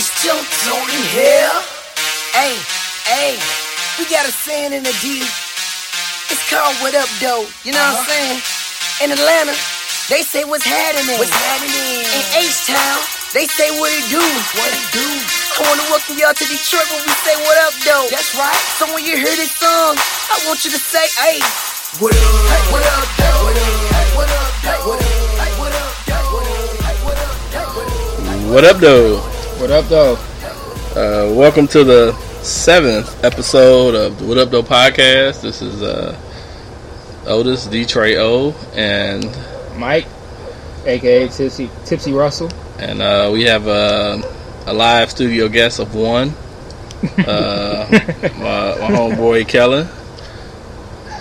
It's still floating here. Hey, hey, we got a saying in the D. It's called What Up, Though. You know what I'm uh-huh. saying? In Atlanta, they say what's happening. What's happening? In H-Town, they say what it do. What it do? I wanna welcome y'all to Detroit when we say what up, though. That's right. So when you hear this song, I want you to say, hey, what up? Hey, what up, though? What up? Hey, what up, though? What up? Hey, what up, though? What up? Hey, what up, though? What up? What though? What up, though? Uh, welcome to the seventh episode of the What Up Though podcast. This is uh, Otis Detroit O, and Mike, aka Tipsy Tipsy Russell. and uh, we have uh, a live studio guest of one, uh, my, my homeboy Kellen.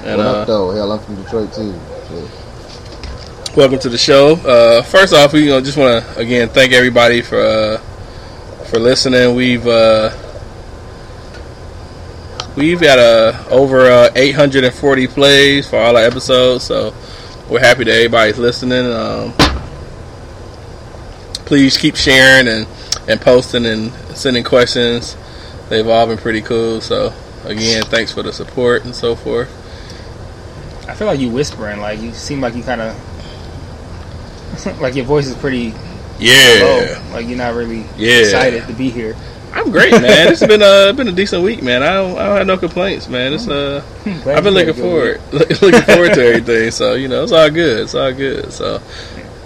And what uh, up, though? Hell, I'm from Detroit too. So, welcome to the show. Uh, first off, we you know, just want to again thank everybody for uh, for listening. We've uh, we've got uh, over uh, 840 plays for all our episodes, so we're happy that everybody's listening. Um, please keep sharing and and posting and sending questions. They've all been pretty cool. So again, thanks for the support and so forth. I feel like you whispering. Like you seem like you kind of like your voice is pretty Yeah. low. Like you're not really Yeah. excited to be here. I'm great, man. it's been a been a decent week, man. I don't, I don't have no complaints, man. It's uh, Glad I've been looking forward, looking forward to everything. So you know, it's all good. It's all good. So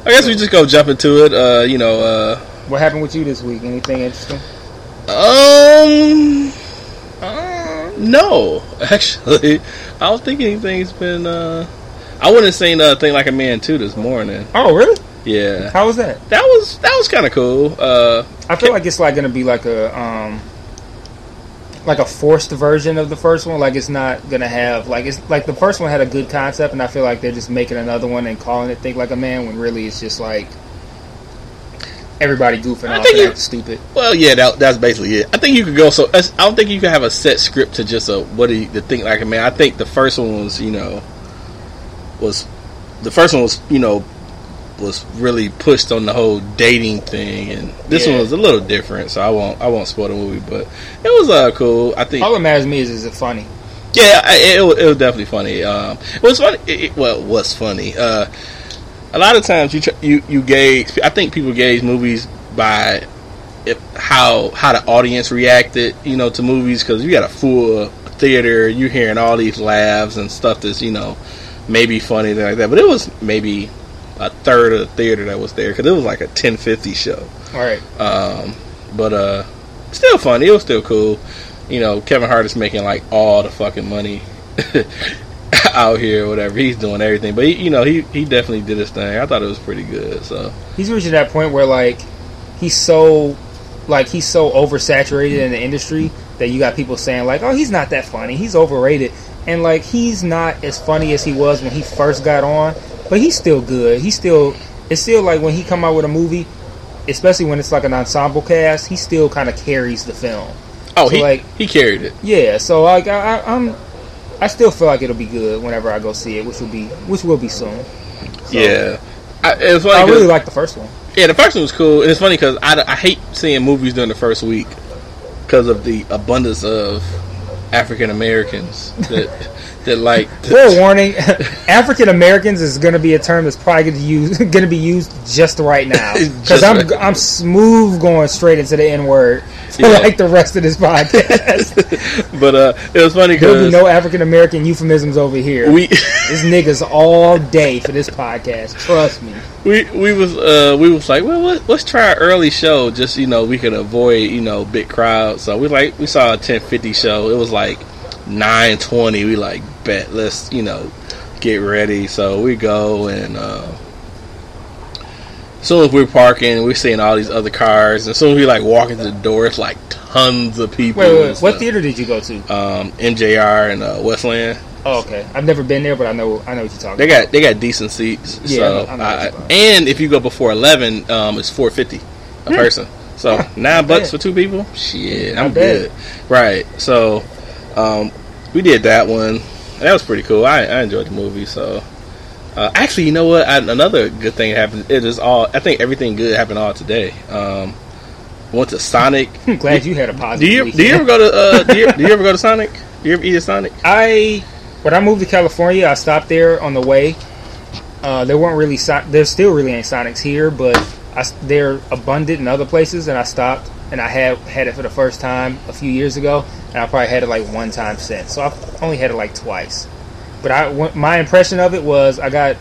I guess we just go jump into it. Uh, you know, uh. What happened with you this week? Anything interesting? um, no, actually, I don't think anything's been. uh I wouldn't have seen a Think Like a Man Too this morning. Oh, really? Yeah, How was that? that was that was kind of cool. Uh, I feel like it's like gonna be like a um like a forced version of the first one. Like it's not gonna have like it's like the first one had a good concept, and I feel like they're just making another one and calling it "Think Like a Man" when really it's just like everybody goofing I off think you- stupid. Well, yeah, that, that's basically it. I think you could go so. I don't think you can have a set script to just a what do you to think like a man. I think the first one was you know was the first one was you know was really pushed on the whole dating thing, and this Yeah. one was a little different. So I won't I won't spoil the movie, but it was uh cool. I think All that matters to me is is it funny? yeah, I, it, it, was, it was definitely funny. Um, it was funny. It, it, well, it was funny. Uh, a lot of times you tr- you you gauge. I think people gauge movies by if, how how the audience reacted, you know, to movies because you got a full theater. You're hearing all these laughs and stuff that's you know maybe funny and like that. But it was maybe a third of the theater that was there because it was like a 1050 show. All right. Um, but uh, still funny. It was still cool. You know, Kevin Hart is making like all the fucking money out here, whatever. He's doing everything, but he, you know, he he definitely did his thing. I thought it was pretty good. So He's reaching that point where like he's so like he's so oversaturated in the industry that you got people saying like, "Oh, he's not that funny. He's overrated." And like he's not as funny as he was when he first got on, but he's still good. He's still it's still like when he come out with a movie, especially when it's like an ensemble cast, he still kind of carries the film. oh, So, he like- he carried it. Yeah, so like I, I, I'm I still feel like it'll be good whenever I go see it, which will be which will be soon. So, yeah. I, it was funny. I really like the first one. yeah, the first one was cool, and it's funny because I, I hate seeing movies during the first week because of the abundance of African Americans that that like. Fair warning: African Americans is going to be a term that's probably going to use going to be used just right now because I'm right. I'm smooth going straight into the N word for Yeah. like the rest of this podcast. but uh, it was funny There'll be because no African American euphemisms over here. we. It's niggas all day for this podcast. Trust me. we we was uh we was like well let, let's try an early show just you know we could avoid you know big crowds so we like we saw a 1050 show it was like 920 we like bet let's you know get ready so we go and uh as soon as we're parking we're seeing all these other cars and as soon as we like walk into the door it's like tons of people Wait, wait, wait. what theater did you go to? um mjr and uh westland Oh, okay. I've never been there, but I know I know what you're talking. they got they got decent seats. Yeah, so I know- I know I- about. and if you go before eleven, um, it's four fifty a person. So nine bucks bad. for two people. Shit, I'm good. Right. So um, we did that one. That was pretty cool. I, I enjoyed the movie. So uh, actually, you know what? I, another good thing happened. It is all. I think everything good happened all today. Um, Went to Sonic. I'm glad you had a Do positive. you do you ever go to uh, do, you, do you ever go to Sonic? Do you ever eat at Sonic? I when I moved to California, I stopped there on the way. Uh, there weren't really so- there still really ain't Sonics here, but I they're abundant in other places, and I stopped and I had had it for the first time a few years ago, and I probably had it like one time since. So I've only had it like twice. But I my impression of it was I got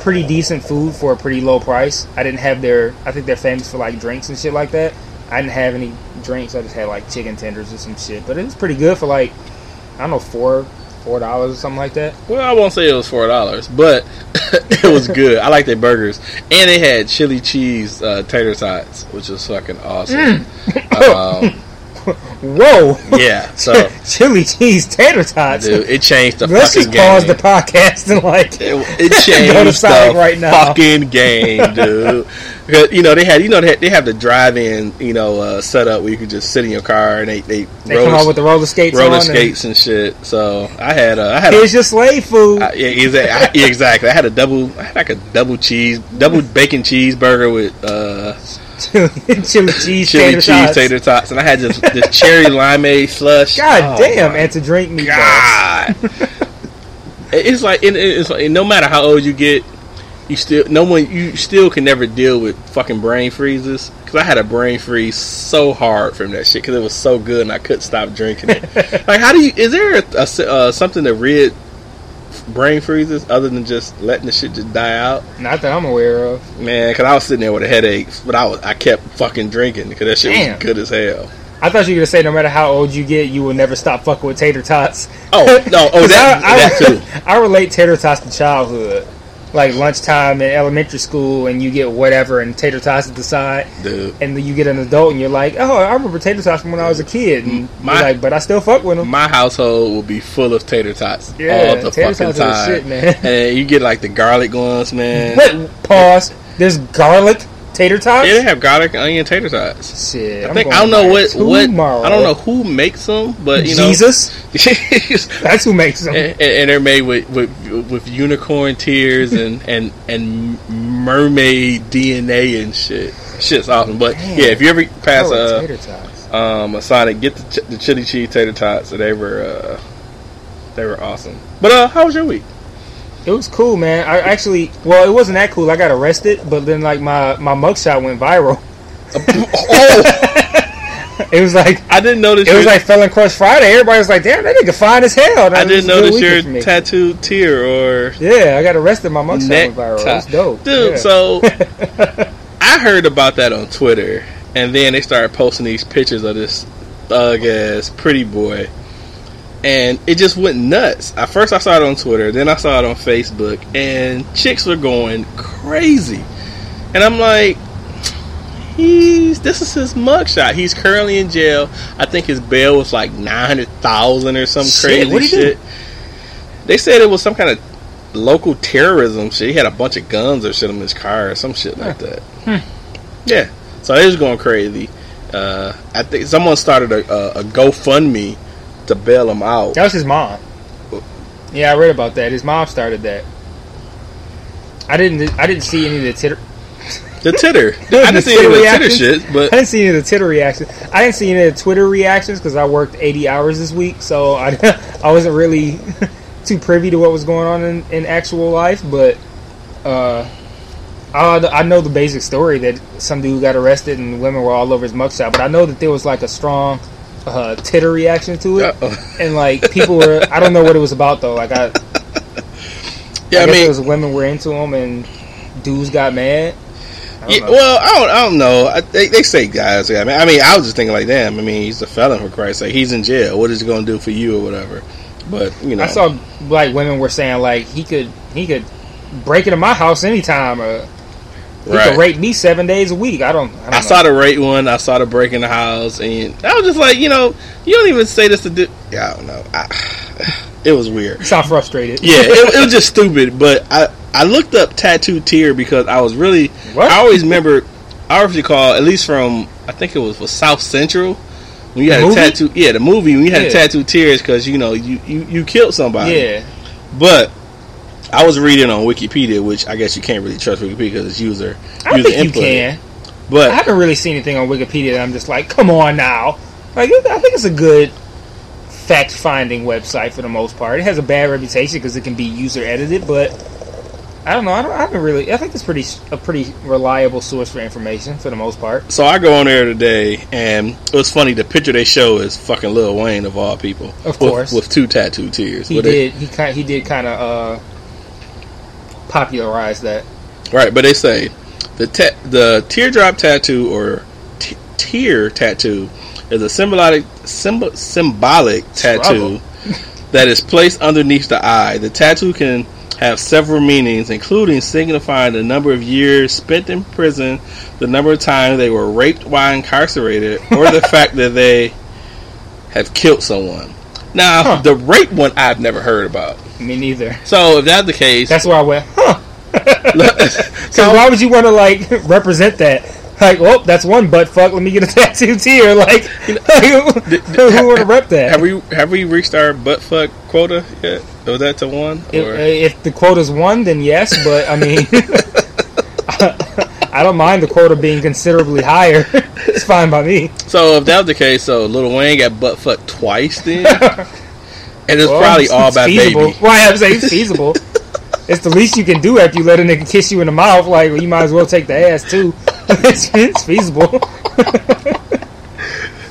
pretty decent food for a pretty low price. I didn't have their I think they're famous for like drinks and shit like that. I didn't have any drinks. I just had like chicken tenders or some shit, but it was pretty good for like I don't know four four dollars or something like that. Well, I won't say it was four dollars, but it was good. I like their burgers, and they had chili cheese uh, tater tots, which was fucking awesome. Um, Whoa! yeah, so chili cheese tater tots. dude, it changed the Let's fucking just pause game. the podcast and like it, it changed the right now. fucking game, dude. Because, you know they had, you know they, had, they have the drive-in, you know, uh, setup where you can just sit in your car and they they, they roller, come out with the roller skates roller on. skates and shit. So I had uh, I had And a, here's your slave food. I, yeah, exactly. I, yeah, exactly. I had a double, I had like a double cheese, double bacon cheeseburger with uh, chili cheese chili tater cheese tots. tater tots, and I had this, this cherry limeade slush. God Oh, damn! And to drink me, God, it's like it, it's like no matter how old you get, you still no one you still can never deal with fucking brain freezes. Because I had a brain freeze so hard from that shit because it was so good and I couldn't stop drinking it. like, how do you? Is there a, a uh, something to rid brain freezes other than just letting the shit just die out? Not that I'm aware of. Man, because I was sitting there with a headache, but I was I kept fucking drinking because that shit Damn. was good as hell. I thought you were gonna say no matter how old you get, you will never stop fucking with tater tots. Oh no, Oh, that I, I, that too. I relate tater tots to childhood, like lunchtime in elementary school, and you get whatever and tater tots at the side, Dude, and then you get an adult and you're like, oh, I remember tater tots from when I was a kid, and My- you're like, but I still fuck with them. my household will be full of tater tots Yeah, all the tater fucking tots time. shit, man. And you get like the garlic ones, man. Wait, pause. There's garlic tater tots. Yeah, they have garlic onion tater tots. Shit, I think I don't know to buy what what. I don't know who makes them, but you know, Jesus, and, that's who makes them. and they're made with, with with unicorn tears and and and mermaid DNA and shit. Shit's awesome. But Damn. yeah, if you ever pass Oh, a tater tots. um, a Sonic, get the, ch- the chili cheese tater tots. They were uh, they were awesome. But uh, how was your week? It was cool, man. I actually, well, it wasn't that cool. I got arrested, but then like my my mugshot went viral. oh, It was like I didn't notice. it was like Felon Crush Friday. Everybody was like, "Damn, that nigga fine as hell." That I didn't notice your tattooed tear or Yeah, I got arrested. My mugshot went viral. It tie. dope, dude. Yeah. So I heard about that on Twitter, and then they started posting these pictures of this thug ass pretty boy, and it just went nuts. At first, I saw it on Twitter, then I saw it on Facebook, and chicks were going crazy, and I'm like. He's this is his mugshot. He's currently in jail. I think his bail was like nine hundred thousand or some Shit, crazy what'd do? shit. They said it was some kind of local terrorism shit. He had a bunch of guns or shit in his car or some shit like that. Yeah, so they was going crazy. Uh, I think someone started a, a, a GoFundMe to bail him out. that was his mom. Yeah, I read about that. His mom started that. I didn't. I didn't see any of the titter. The titter. I didn't see any of the titter shit, but I didn't see any of the titter reactions. I didn't see any of the Twitter reactions because I worked 80 hours this week, so I, I wasn't really too privy to what was going on in, in actual life. But uh, I, I know the basic story that some dude got arrested and women were all over his mugshot. But I know that there was like a strong uh, titter reaction to it, Uh-oh. and like people were. I don't know what it was about though. Like I, yeah, I, I mean, it was women were into him and dudes got mad. I yeah, well, I don't, I don't know. I, they, they say guys. I mean, I mean, I was just thinking like, damn. I mean, he's a felon for Christ's sake. He's in jail. What is he going to do for you or whatever? But you know, I saw like women were saying like he could he could break into my house anytime or he Right. could rape me seven days a week. I don't. I, don't I saw the rape one. I saw the break in the house, and I was just like, you know, you don't even say this to do. Yeah, I don't know. I, it was weird. You sound frustrated. Yeah, it, it was just stupid. But I I looked up tattoo tear because I was really. What? I always remember. I always recall at least from I think it was for South Central when you had a tattoo. Yeah, the movie when you had Yeah. a tattoo tears because you know you, you you killed somebody. Yeah. But I was reading on Wikipedia, which I guess you can't really trust Wikipedia because it's user I user think you can. But I haven't really seen anything on Wikipedia that I'm just like, come on now. Like, I think it's a good fact finding website for the most part. It has a bad reputation because it can be user edited, but I don't know. I, don't, I haven't really. I think it's pretty a pretty reliable source for information for the most part. so I go on there today, and it was funny. The picture they show is fucking Lil Wayne of all people, Of course. with, two tattoo tears. He But did. He kind. He did kind of uh, popularize that. Right, but they say the ta- the teardrop tattoo or t- tear tattoo is a symbolic symbol- symbolic tattoo that is placed underneath the eye. The tattoo can have several meanings, including signifying the number of years spent in prison, the number of times they were raped while incarcerated, or the fact that they have killed someone. Now, Huh. the rape one I've never heard about. Me neither. So, if that's the case, That's why I went, huh? So why would you want to like represent that? Like, oh, that's one butt fuck. Let me get a tattoo here. Like, who would have rep that? Have we have we reached our butt fuck quota yet? Was that to one? If, Or? Uh, if the quota's one, then yes. But I mean, I don't mind the quota being considerably higher. it's fine by me. so if that was the case, so Little Wayne got butt fucked twice then, and it's Well, probably it's- all it's by feasible. baby. Well, I have to say it's feasible. it's the least you can do after you let a nigga kiss you in the mouth. Like, well, you might as well take the ass too. it's, it's feasible.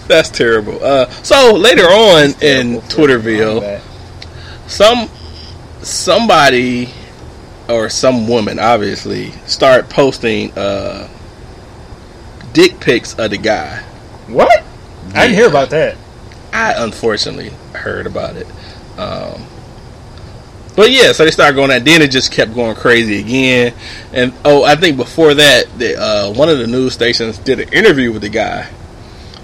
That's terrible. Uh, so later on in Twitterville, some somebody or some woman obviously start posting uh, dick pics of the guy. What? I didn't hear about that. I unfortunately heard about it. Um, but yeah, so they started going that. Then it just kept going crazy again. And oh, I think before that, the, uh, one of the news stations did an interview with the guy,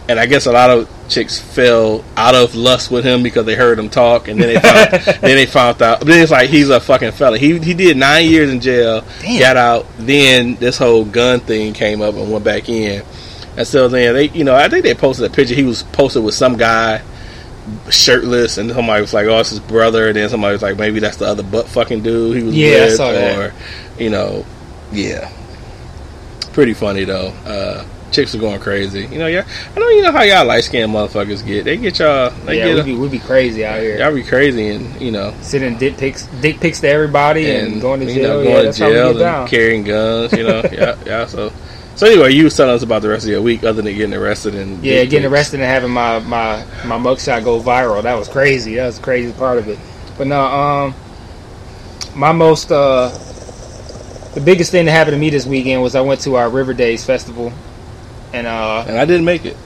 and I guess a lot of chicks fell out of lust with him because they heard him talk, and then they found, then they found out. Then it's like he's a fucking fella. He he did nine years in jail, Damn. got out. Then this whole gun thing came up and went back in. And so then they, you know, I think they posted a picture. He was posted with some guy shirtless, and somebody was like, "Oh, it's his brother." And then somebody was like, "Maybe that's the other butt fucking dude he was Yeah, with." Or, you know, yeah, pretty funny though. Uh, chicks are going crazy. You know, yeah, I know you know how y'all light skinned motherfuckers get. They get y'all, they yeah, get we'd be, we'd be crazy out here. y'all be crazy, and you know, Sending dick pics, dick pics to everybody and, going to you jail. know, going that's to jail get down. and carrying guns. You know, yeah, yeah. So, so anyway, you was telling us about the rest of your week, other than getting arrested and Yeah, getting pics. arrested and having my, my, my mugshot go viral. That was crazy. That was the crazy part of it. But no, um, my most, uh, the biggest thing that happened to me this weekend was I went to our River Days festival. And, uh, and I didn't make it.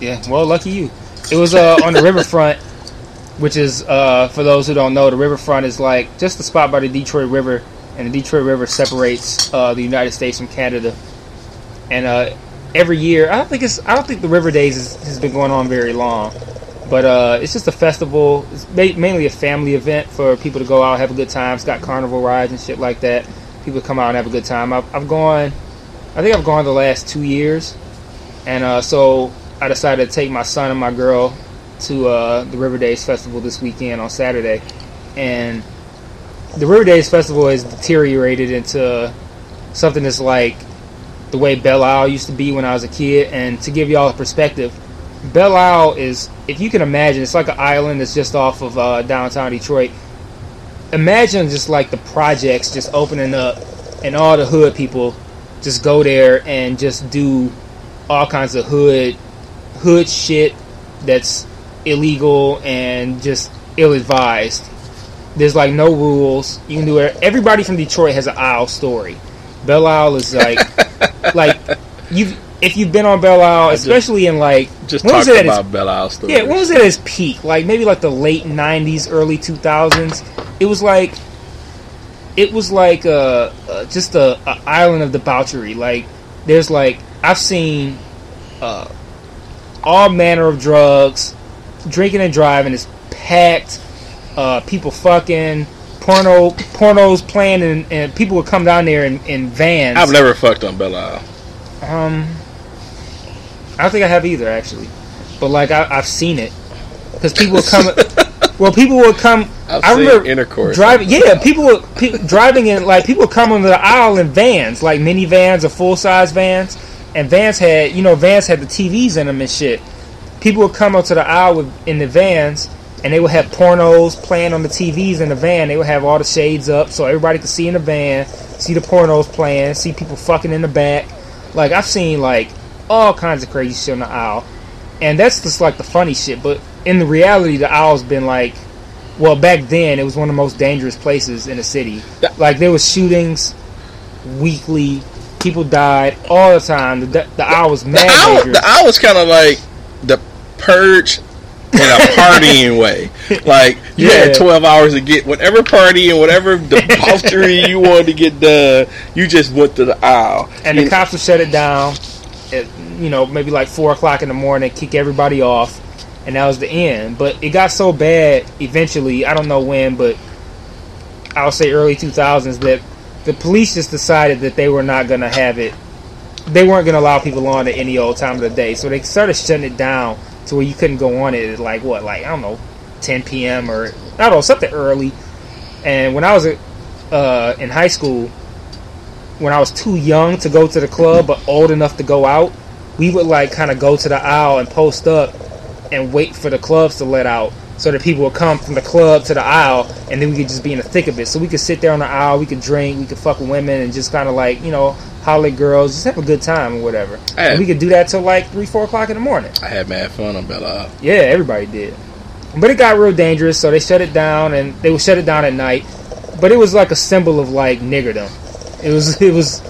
yeah, well, lucky you. It was, uh, on the riverfront, which is, uh, for those who don't know, the riverfront is like just the spot by the Detroit River. And the Detroit River separates, uh, the United States from Canada. And, uh, every year. I don't think it's. I don't think the River Days is, has been going on very long, but uh, it's just a festival. It's ma- mainly a family event for people to go out have a good time. It's got carnival rides and shit like that. People come out and have a good time. I've, I've gone. I think I've gone the last two years, and uh, so I decided to take my son and my girl to uh, the River Days festival this weekend on Saturday, and the River Days festival has deteriorated into something that's like the way Belle Isle used to be when I was a kid. And to give y'all a perspective, Belle Isle is, if you can imagine, it's like an island that's just off of uh, downtown Detroit. Imagine just like the projects just opening up, and all the hood people just go there and just do all kinds of hood hood shit that's illegal and just ill advised. There's like no rules. You can do it. Everybody from Detroit has an Isle story. Belle Isle is like, like you. If you've been on Belle Isle, just- especially in like Just when was talking it at its- about Belle Isle stories. yeah, when was it at its peak? Like maybe like the late '90s, early 2000s. It was like, it was like uh, uh, just a, a island of debauchery. Like there's like I've seen uh, all manner of drugs, drinking and driving is packed. Uh, people fucking porno, pornos playing, and, and people would come down there in, in vans. I've never fucked on Belle Isle. Um, I don't think I have either, actually. But like I, I've seen it because people would come. well, people would come. I've I seen remember intercourse. driving. Yeah, people would pe- driving in like people would come on the Isle in vans, like minivans or full size vans, and vans had you know vans had the TVs in them and shit. People would come up to the Isle with, in the vans, and they would have pornos playing on the TVs in the van. They would have all the shades up so everybody could see in the van, see the pornos playing, see people fucking in the back. Like I've seen like all kinds of crazy shit on the Isle, and that's just like the funny shit. But in the reality, the Isle's been like, well, back then it was one of the most dangerous places in the city. Like there was shootings weekly, people died all the time. The, the Isle was The mad owl, dangerous. the owl was kind of like the purge in a partying way. Like you Yeah. had twelve hours to get whatever party and whatever debauchery you wanted to get done. You just went to the Isle. and the cops would shut it down at you know maybe like four o'clock in the morning, kick everybody off, and that was the end. But it got so bad eventually. I don't know when, but I'll say early two thousands that the police just decided that they were not going to have it. They weren't going to allow people on at any old time of the day, so they started shutting it down to where you couldn't go on it at like what, like I don't know, 10 p.m. or I don't know something early. And when I was uh, in high school, when I was too young to go to the club but old enough to go out, we would like kind of go to the Isle and post up and wait for the clubs to let out so that people would come from the club to the Isle and then we could just be in the thick of it. So we could sit there on the Isle, we could drink, we could fuck with women and just kind of like, you know, holler at girls, just have a good time or whatever. We could do that till like 3, 4 o'clock in the morning. I had mad fun on Bella. Yeah, everybody did. But it got real dangerous, so they shut it down, and they would shut it down at night. But it was like a symbol of like niggerdom. It was, it was,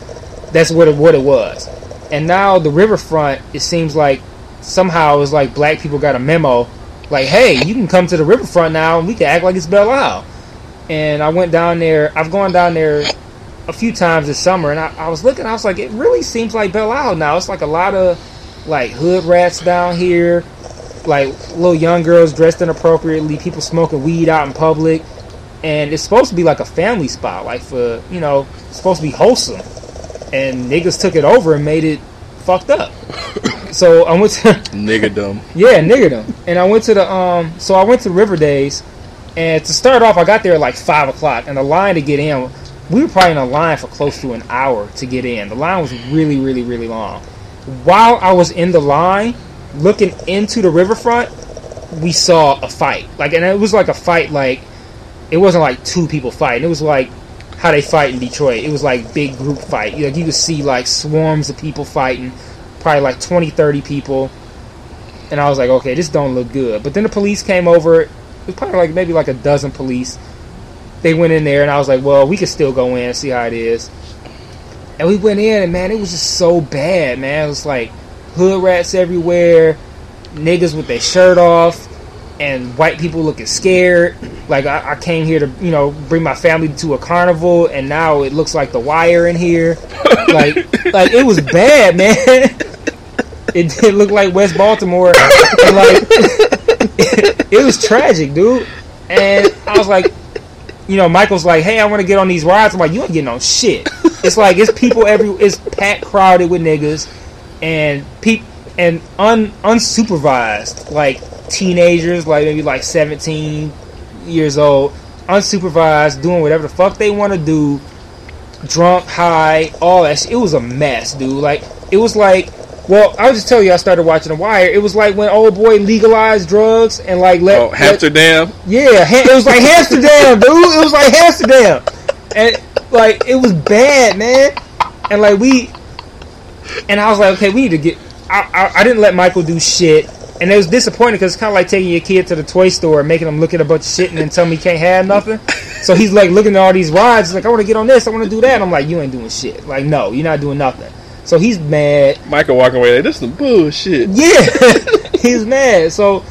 that's what it, what it was. And now the riverfront, it seems like somehow it's like black people got a memo, like, hey, you can come to the riverfront now, and we can act like it's Belle Isle. And I went down there. I've gone down there a few times this summer, and I, I was looking. I was like, it really seems like Belle Isle now. It's like a lot of like hood rats down here like little young girls dressed inappropriately, people smoking weed out in public, and it's supposed to be like a family spot, like for you know, it's supposed to be wholesome, and niggas took it over and made it fucked up. so I went to Niggerdom. yeah, niggerdom, and I went to the um, so I went to River Days, and to start off, I got there at like five o'clock, and the line to get in, we were probably in a line for close to an hour to get in. The line was really, really, really long. While I was in the line, looking into the riverfront, we saw a fight. Like, and it was like a fight. Like, it wasn't like two people fighting. It was like how they fight in Detroit. It was like big group fight. Like you could see like swarms of people fighting, probably like 20, 30 people. And I was like, okay, this don't look good. But then the police came over. It was probably like maybe like a dozen police. They went in there, and I was like, well, we could still go in and see how it is. And we went in, and man, it was just so bad, man. It was like hood rats everywhere, niggas with their shirt off, and white people looking scared. Like I, I came here to, you know, bring my family to a carnival, and now it looks like the wire in here. Like, like it was bad, man. It did look like West Baltimore, and like it was tragic, dude. And I was like, you know, Michael's like, "Hey, I want to get on these rides." I'm like, "You ain't getting on shit." It's like it's people every, it's packed, crowded with niggas, and peop and un unsupervised, like teenagers, like maybe like 17 years old, unsupervised, doing whatever the fuck they want to do, drunk, high, all that. Shit. It was a mess, dude. Like it was like. Well, I'll just tell you, I started watching The Wire. It was like when old boy legalized drugs and like let, Oh, let Amsterdam. yeah, it was like Amsterdam, dude. It was like Amsterdam, and like it was bad, man. And like we, and I was like, okay, we need to get. I I, I didn't let Michael do shit, and it was disappointing because it's kind of like taking your kid to the toy store and making him look at a bunch of shit and then tell me he can't have nothing. So he's like looking at all these rides, he's like I want to get on this, I want to do that. And I'm like, you ain't doing shit. Like no, you're not doing nothing. So he's mad. Michael walking away like this is some bullshit. Yeah, he's mad. So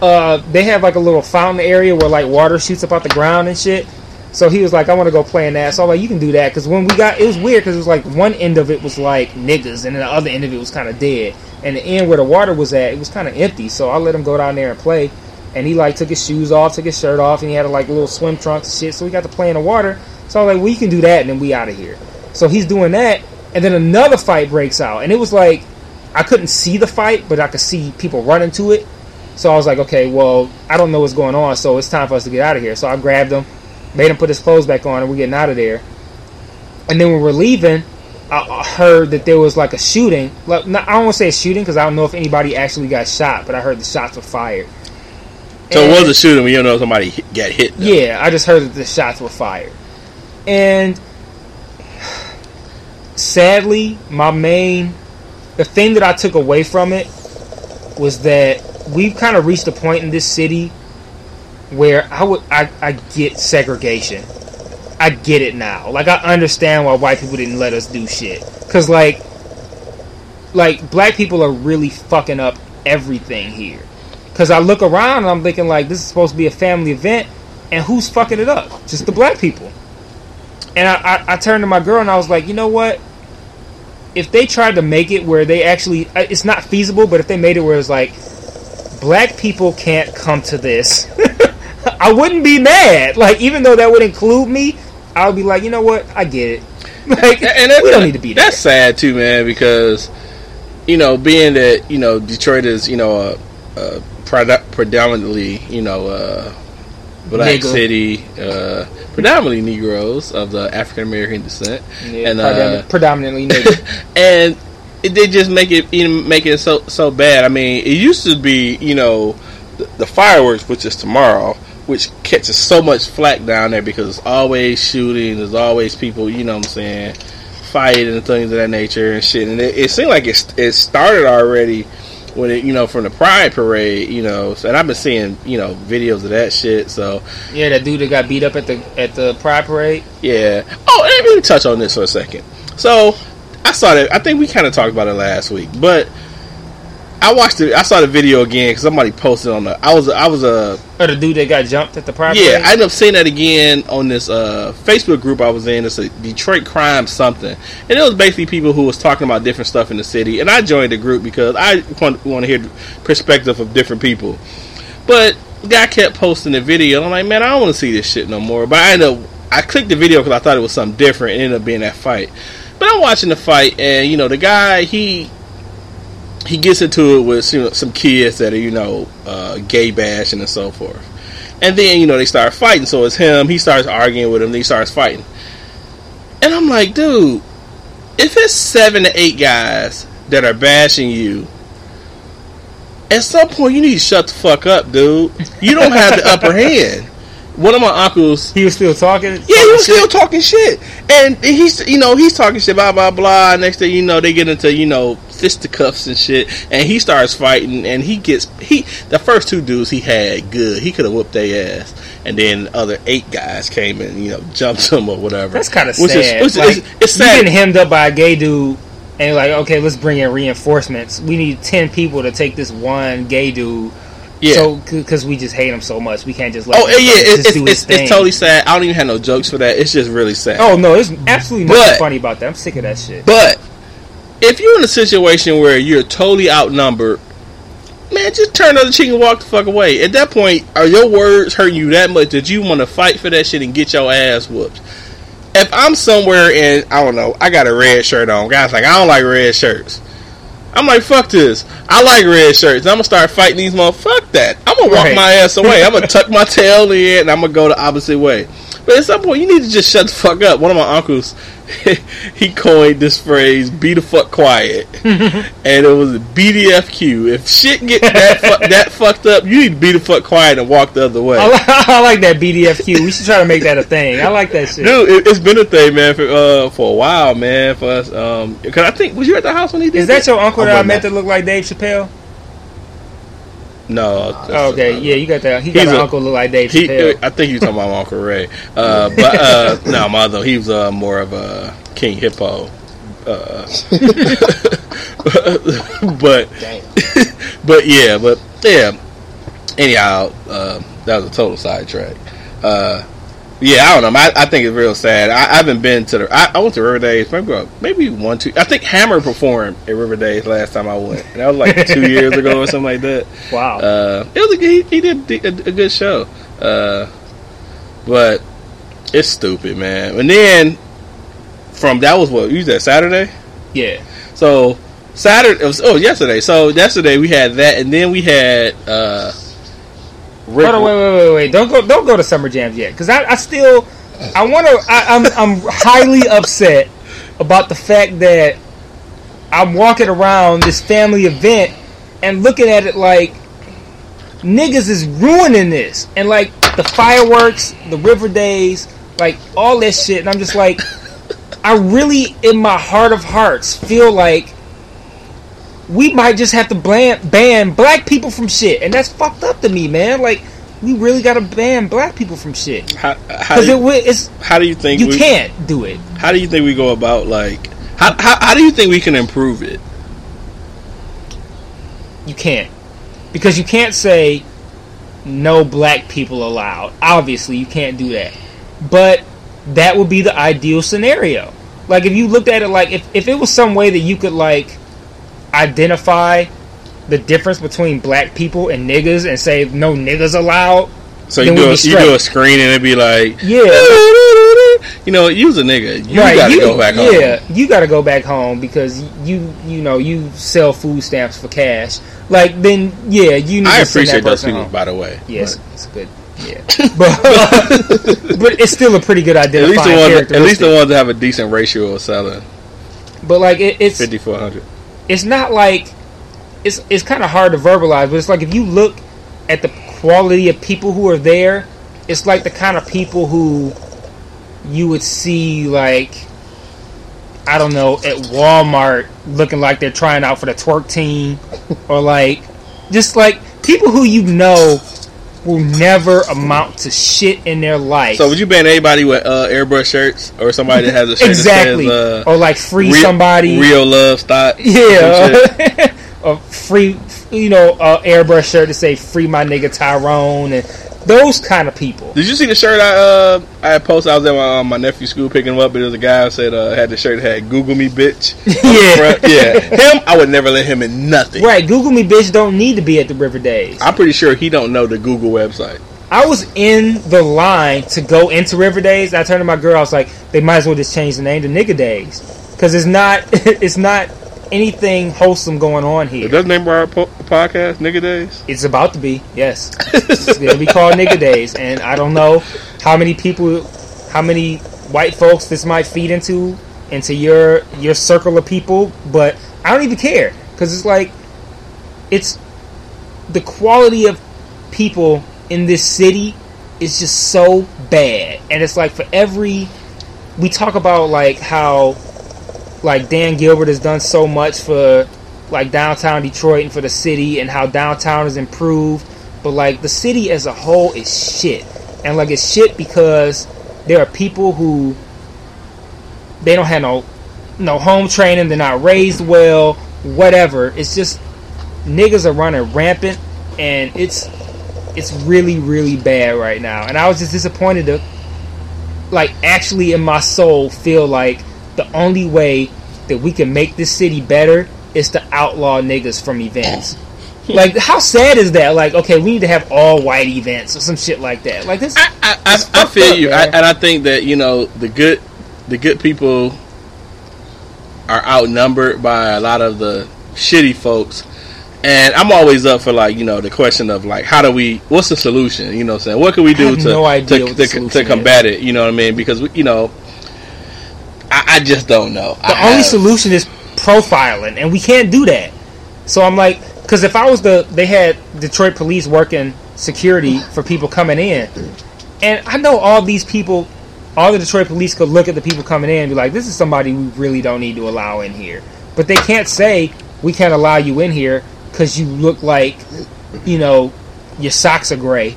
uh, they have like a little fountain area where like water shoots up out the ground and shit. So he was like, I want to go play in that. So I'm like, you can do that because when we got, it was weird because it was like one end of it was like niggas and then the other end of it was kind of dead. And the end where the water was at, it was kind of empty. So I let him go down there and play. And he like took his shoes off, took his shirt off, and he had like little swim trunks and shit. So we got to play in the water. So I was like, well, you can do that, and then we out of here. So he's doing that, and then another fight breaks out, and it was like I couldn't see the fight, but I could see people running to it. So I was like, okay, well, I don't know what's going on, so it's time for us to get out of here. So I grabbed him, made him put his clothes back on, and we're getting out of there. And then when we're leaving, I heard that there was like a shooting. Like, not, I don't want to say a shooting because I don't know if anybody actually got shot, but I heard the shots were fired. So And- it was a shooting when you don't know somebody got hit. though. yeah, I just heard that the shots were fired. And sadly, my main the thing that I took away from it was that we've kind of reached a point in this city where I would I, I get segregation. I get it now. Like I understand why white people didn't let us do shit. Cause like like black people are really fucking up everything here. Cause I look around and I'm thinking like this is supposed to be a family event and who's fucking it up? Just the black people. And I, I, I turned to my girl and I was like, you know what? If they tried to make it where they actually, uh, it's not feasible, but if they made it where it's like, black people can't come to this, I wouldn't be mad. Like, even though that would include me, I would be like, you know what? I get it. Like, and we don't need to be there. That's sad too, man. Because you know, being that you know Detroit is you know a, a predominantly you know uh, black Nigga. city, uh, predominantly Negroes of the African American descent, Yeah, and uh, predominantly nigga. and it, they just make it know, make it so so bad. I mean, it used to be you know the, the fireworks, which is tomorrow, which catches so much flack down there because it's always shooting. There's always people, you know what I'm saying, fighting and things of that nature and shit. And it, it seemed like it it started already when it you know from the Pride Parade, you know. And I've been seeing you know videos of that shit. So yeah, that dude that got beat up at the at the Pride Parade. yeah. Oh, and let me touch on this for a second. So I saw that. I think we kind of talked about it last week, but I watched it. I saw the video again because somebody posted on the. I was I was a Or the dude that got jumped at the Pride yeah. I ended up seeing that again on this uh, Facebook group I was in. It's a Detroit crime something, and it was basically people who was talking about different stuff in the city. And I joined the group because I want, want to hear perspective of different people. But the guy kept posting the video. And I'm like, man, I don't want to see this shit no more. But I ended up I clicked the video because I thought it was something different. and It ended up being that fight. But I'm watching the fight, and you know the guy he he gets into it with you know, some kids that are you know uh, gay bashing and so forth. And then you know they start fighting. So it's him. He starts arguing with him. He starts fighting. And I'm like, dude, if it's seven to eight guys that are bashing you, at some point you need to shut the fuck up, dude. You don't have the upper hand. One of my uncles He was still talking. yeah, he was still talking shit, and he's you know he's talking shit blah blah blah. Next thing you know, they get into you know fisticuffs and shit, and he starts fighting, and he gets he the first two dudes he had good, he could have whooped their ass, and then the other eight guys came and you know jumped him or whatever. That's kind of sad. Is, like, is, it's You sad. getting hemmed up by a gay dude, and like, okay, let's bring in reinforcements. We need ten people to take this one gay dude. Yeah. So because we just hate him so much, we can't just let. Oh him yeah, just it's, it's, do his it's, thing. it's totally sad. I don't even have no jokes for that. It's just really sad. Oh no, there's absolutely nothing But- funny about that. I'm sick of that shit. But if you're in a situation where you're totally outnumbered, man, just turn the other cheek and walk the fuck away. At that point, are your words hurting you that much that you want to fight for that shit and get your ass whooped? If I'm somewhere and I don't know, I got a red shirt on, guys like I don't like red shirts. I'm like, fuck this. I like red shirts. I'm gonna start fighting these motherfuckers. Fuck that. I'm gonna walk Right. my ass away. I'm gonna tuck my tail in and I'm gonna go the opposite way. But at some point, you need to just shut the fuck up. One of my uncles, he coined this phrase "be the fuck quiet," and it was BDFQ. If shit get that fu- that fucked up, you need to be the fuck quiet and walk the other way. I, like, I like that BDFQ. We should try to make that a thing. I like that shit. Dude, it, it's been a thing, man, for uh, for a while, man. For us, um, because I think was you at the house when he did Is that your uncle that I met that looked like Dave Chappelle? No. Oh, okay, yeah, you got that. He got an a- uncle look like Dave He, I think you were talking about my Uncle Ray. Uh, but uh, no, my other, he was uh, more of a King Hippo. Uh, but but yeah, but yeah. Anyhow, uh, that was a total sidetrack. Uh, yeah, I don't know. I, I think it's real sad. I, I haven't been to the. I, I went to River Days maybe maybe one two. I think Hammer performed at River Days last time I went. And that was like two years ago or something like that. wow. Uh, it was a, he, he did a, a good show, uh, but it's stupid, man. And then from that was what you said Saturday. yeah. So Saturday it was oh yesterday. So yesterday we had that, and then we had uh, Rick, Hold wait, wait, wait, wait! Don't go, don't go to summer jams yet, because I, I still, I want to. I'm, I'm highly upset about the fact that I'm walking around this family event and looking at it like niggas is ruining this, and like the fireworks, the river days, like all that shit, and I'm just like, I really, in my heart of hearts, feel like we might just have to ban, ban black people from shit, and that's fucked up to me, man. Like, we really gotta ban black people from shit How, how, do you, it's how do you think you we, can't do it. How do you think we go about like? How, how, how do you think we can improve it? You can't because you can't say no black people allowed. Obviously, you can't do that. But that would be the ideal scenario. Like if you looked at it like if if it was some way that you could like identify the difference between black people and niggas and say no niggas allowed. So you do a, you do a screen and it'd be like, Yeah. you know, use a nigga. You right, gotta you, go back home. Yeah, you got to go back home because you you know you sell food stamps for cash. Like then, yeah, you need I appreciate that those people, home. by the way. Yes, But it's good. Yeah, but but it's still a pretty good idea. at least the ones, at least the ones that have a decent ratio of selling But like it, it's fifty four hundred. It's not like it's it's kind of hard to verbalize. But it's like if you look at the quality of people who are there, it's like the kind of people who you would see like I don't know at Walmart looking like they're trying out for the twerk team, or like just like people who you know will never amount to shit in their life. So would you ban anybody with uh, airbrush shirts or somebody that has a shirt exactly, that says uh, or like free real, somebody, real love stock? yeah, a free, you know, uh, airbrush shirt to say "Free my nigga Tyrone" and those kind of people. Did you see the shirt I uh I had posted? I was at my, uh, my nephew's school picking him up, and there was a guy who said uh, had the shirt that had "Google me, bitch." Yeah. yeah. Him, I would never let him in nothing. Right, Google me, bitch. Don't need to be at the River Days. I'm pretty sure he don't know the Google website. I was in the line to go into River Days. I turned to my girl. I was like, they might as well just change the name to Nigga Days because it's not, it's not anything wholesome going on It here. does name our po- podcast Nigga Days. It's about to be, yes. it's gonna be called Nigga Days, and I don't know how many people, how many white folks this might feed into into your your circle of people, but I don't even care because it's like it's the quality of people in this city is just so bad, and it's like for every we talk about like how like Dan Gilbert has done so much for like downtown Detroit and for the city and how downtown has improved, but like the city as a whole is shit. And like it's shit because there are people who they don't have no no home training, they're not raised well, whatever. It's just niggas are running rampant and it's it's really really bad right now. And I was just disappointed to like actually in my soul feel like the only way that we can make this city better is to outlaw niggas from events. like how sad is that? Like okay, we need to have all white events or some shit like that. Like this I, I, I, I feel up, you, I, and I think that you know the good, the good people are outnumbered by a lot of the shitty folks. And I'm always up for like you know the question of like how do we what's the solution you know what I'm saying what can we do to no to, to, to combat it you know what I mean because we, you know I, I just don't know the only solution is profiling, and we can't do that. So I'm like, because if I was the, they had Detroit police working security for people coming in, and I know all these people, all the Detroit police could look at the people coming in and be like, this is somebody we really don't need to allow in here. But they can't say we can't allow you in here because you look like, you know, your socks are gray.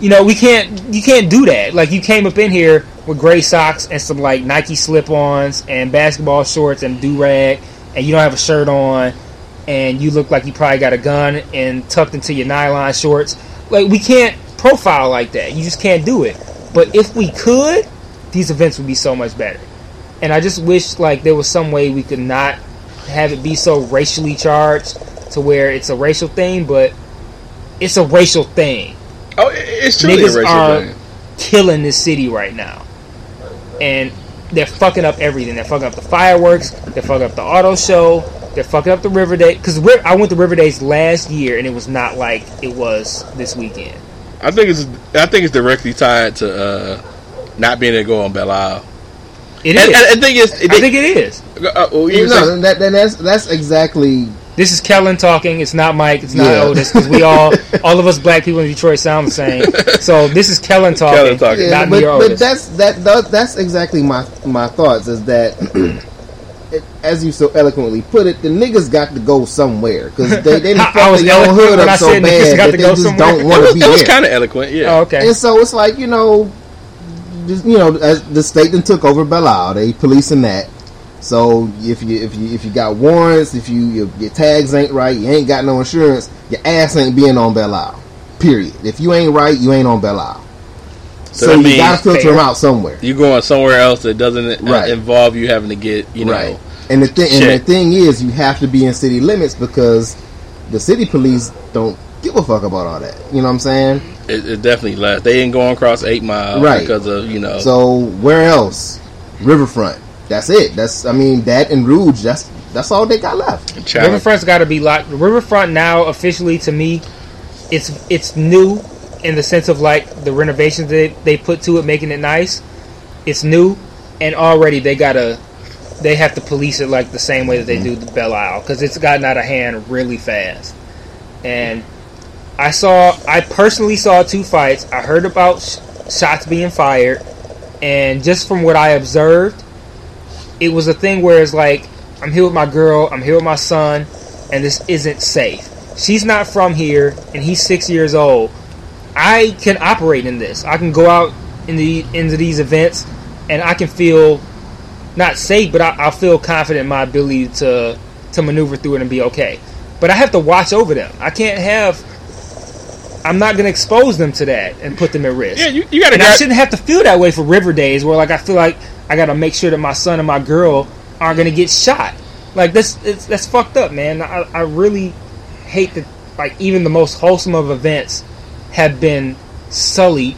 You know, we can't. You can't do that. Like you came up in here with gray socks and some like Nike slip-ons and basketball shorts and do rag, and you don't have a shirt on, and you look like you probably got a gun and tucked into your nylon shorts. Like we can't profile like that. You just can't do it. But if we could, these events would be so much better. And I just wish like there was some way we could not have it be so racially charged to where it's a racial thing, but it's a racial thing oh it's truly niggas a racial are thing killing this city right now, and they're fucking up everything. They're fucking up the fireworks. They're fucking up the auto show. They're fucking up the River Day. Because I went to River Days last year, and it was not like it was this weekend. I think it's I think it's directly tied to uh, not being able to go on Belle Isle It and, is. and the thing is, I think it is. uh, well, you You know, that, that, that's that's exactly This is Kellen talking. It's not Mike. It's not Yeah. Otis because we all, all of us black people in Detroit sound the same. So this is Kellen talking. Kellen talking. Yeah, Not but, me or but Otis. that's that, that that's exactly my my thoughts is that it, as you so eloquently put it, the niggas got to go somewhere because they they done I- I fucked was their own hood when up so bad got that to they go just somewhere. don't want was, to be it was kind of eloquent. Yeah. Oh, okay. And so it's like you know, just, you know, as the state then took over Belle Isle, they policing that. So if you if you if you got warrants, if you your, your tags ain't right, you ain't got no insurance, your ass ain't being on Belle Isle. Period. If you ain't right, you ain't on Belle Isle. So So, you gotta filter Fair. them out somewhere. You going somewhere else that doesn't uh, Right. involve you having to get you know. right. And the thing and the thing is, you have to be in city limits because the city police don't give a fuck about all that. You know what I'm saying? It, it definitely less. They ain't going across eight miles Right. because of you know. So where else? Riverfront. That's it. That's I mean that and Rouge. That's that's all they got left. challenge. Riverfront's got to be locked. Riverfront now officially to me, it's it's new in the sense of like the renovations that they put to it, making it nice. It's new, and already they gotta they have to police it like the same way that they mm-hmm. do the Belle Isle because it's gotten out of hand really fast. And I saw, I personally saw two fights. I heard about sh- shots being fired, and just from what I observed, it was a thing where it's like I'm here with my girl, I'm here with my son, and this isn't safe. She's not from here, and he's six years old. I can operate in this. I can go out in the into these events, and I can feel not safe, but I, I'll feel confident in my ability to to maneuver through it and be okay. But I have to watch over them. I can't have. I'm not going to expose them to that and put them at risk. yeah, you, you got to. I shouldn't have to feel that way for River Days, where like I feel like I got to make sure that my son and my girl aren't going to get shot. Like that's it's, that's fucked up, man. I, I really hate that. Like even the most wholesome of events have been sullied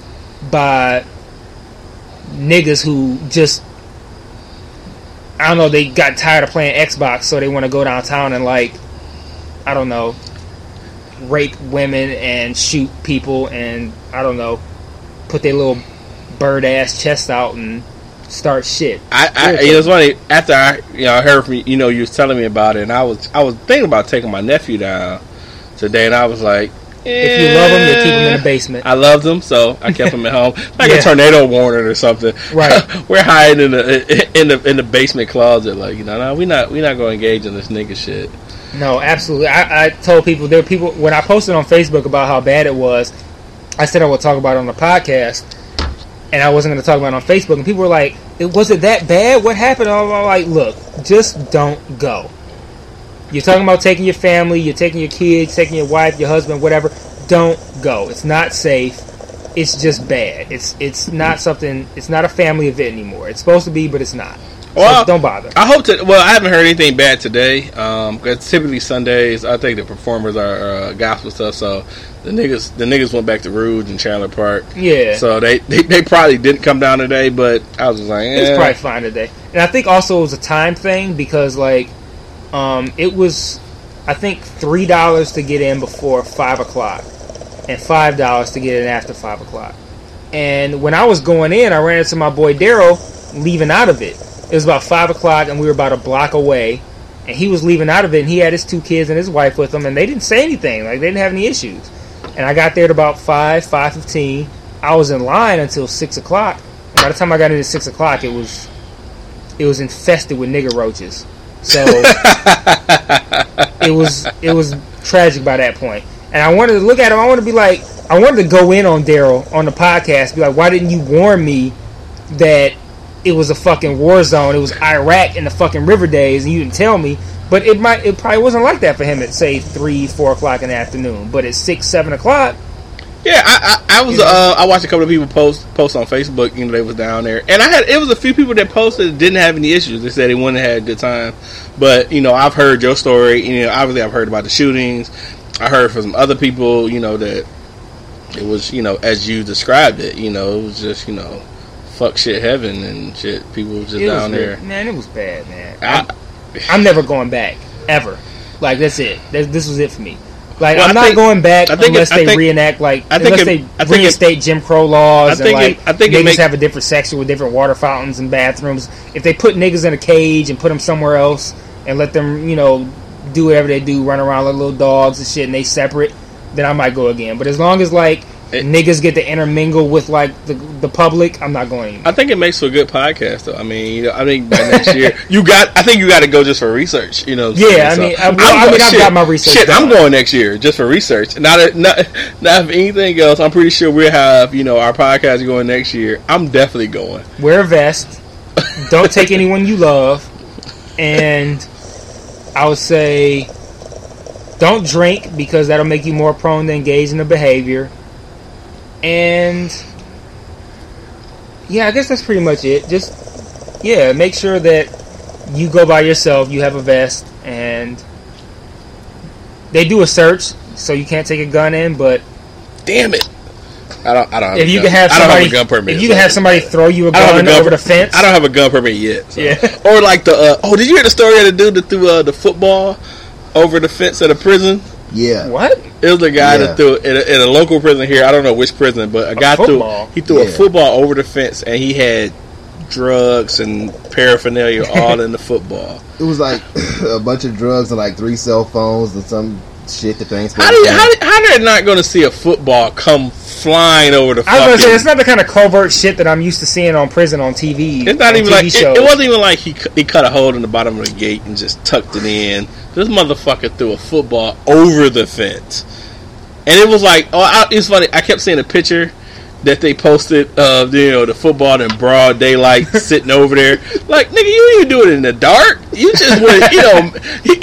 by niggas who just I don't know. They got tired of playing Xbox, so they want to go downtown and like I don't know, rape women and shoot people and I don't know, put their little bird ass chest out and start shit. I, I you know, it's funny. After I, you know, I heard from you, you know, you was telling me about it, and I was, I was thinking about taking my nephew down today, and I was like, If you love them, you keep them in the eh, basement. I loved them, so I kept them at home, like Yeah. a tornado warning or something. Right. we're hiding in the in the in the basement closet, like you know, no, we not we not going to engage in this nigga shit. No, absolutely. I, I told people there were people when I posted on Facebook about how bad it was. I said I would talk about it on the podcast, and I wasn't going to talk about it on Facebook. And people were like, "It was it that bad? What happened?" I'm like, "Look, just don't go. You're talking about taking your family, you're taking your kids, taking your wife, your husband, whatever. Don't go. It's not safe. It's just bad. It's it's not something. It's not a family event anymore. It's supposed to be, but it's not. So don't bother. I hope to. Well, I haven't heard anything bad today. Um, 'cause typically Sundays, I think the performers are uh, gospel stuff. So the niggas, the niggas went back to Rouge and Chandler Park. Yeah. So they, they, they probably didn't come down today, but I was just like, eh. It's probably fine today. And I think also it was a time thing because like um it was I think three dollars to get in before five o'clock and five dollars to get in after five o'clock. And when I was going in I ran into my boy Daryl leaving out of it. It was about five o'clock and we were about a block away and he was leaving out of it and he had his two kids and his wife with him and they didn't say anything, like they didn't have any issues. And I got there at about five, five fifteen. I was in line until six o'clock. And by the time I got in at six o'clock, it was it was infested with nigger roaches. So it was it was tragic by that point. And I wanted to look at him. I wanted to be like, I wanted to go in on Daryl on the podcast. Be like, why didn't you warn me that it was a fucking war zone? It was Iraq in the fucking River Days, and you didn't tell me. But it might it probably wasn't like that for him at say three, four o'clock in the afternoon. But at six, seven o'clock, Yeah, I, I, I was. You know? Uh, I watched a couple of people post post on Facebook. You know, they was down there, and I had it was a few people that posted that didn't have any issues. They said they wouldn't have had a good time, but you know, I've heard your story. You know, obviously, I've heard about the shootings. I heard from some other people. You know that it was you know as you described it. You know, it was just you know fuck shit heaven and shit. People was just it down was there. man, it was bad, man. I, I'm never going back ever. Like that's it. That, this was it for me. Like Well, I'm not think- going back I think it- unless I they think- reenact like I think unless it- they I think it- reinstate Jim Crow laws I think and it- like I think it niggas make- have a different section with different water fountains and bathrooms. If they put niggas in a cage and put them somewhere else and let them, you know, do whatever they do, run around like little dogs and shit, and they separate, then I might go again. But as long as like It- niggas get to intermingle with like the the public, I'm not going. Anymore. I think it makes for a good podcast, though. I mean, you know, I think by next year you got. I think you got to go just for research. You know. Yeah, saying? I mean, I- well, I mean, I've got my research Shit, I'm going next year just for research. Not, a, not, not if anything else. I'm pretty sure we'll have you know our podcast going next year. I'm definitely going. Wear a vest. Don't take anyone you love, and I would say don't drink because that'll make you more prone to engage in the behavior. And yeah, I guess that's pretty much it. Just yeah, make sure that you go by yourself. You have a vest, and they do a search, so you can't take a gun in. But Damn it! I don't. I don't. Have if a you gun. can have I don't somebody, have a gun permit. if you can have somebody throw you a gun, a gun over per- the fence, I don't have a gun permit yet. so. Yeah. Or like the. Uh, oh, did you hear the story of the dude that threw uh, the football over the fence at a prison? Yeah. What? It was the guy Yeah. that threw it in a, in a local prison here. I don't know which prison, but a, guy football? threw he threw a football over the fence, and he had drugs and paraphernalia all in the football. It was like a bunch of drugs and like three cell phones and some shit the things. How do you, how, how they're not going to see a football come flying over the? I was gonna say it's not the kind of covert shit that I'm used to seeing on prison on TV. It's not even TV like it, it wasn't even like he he cut a hole in the bottom of the gate and just tucked it in. This motherfucker threw a football over the fence, and it was like, oh, I, it's funny. I kept seeing a picture that they posted of you know the football in broad daylight sitting over there. Like nigga, you didn't even do it in the dark. You just went, you know, he,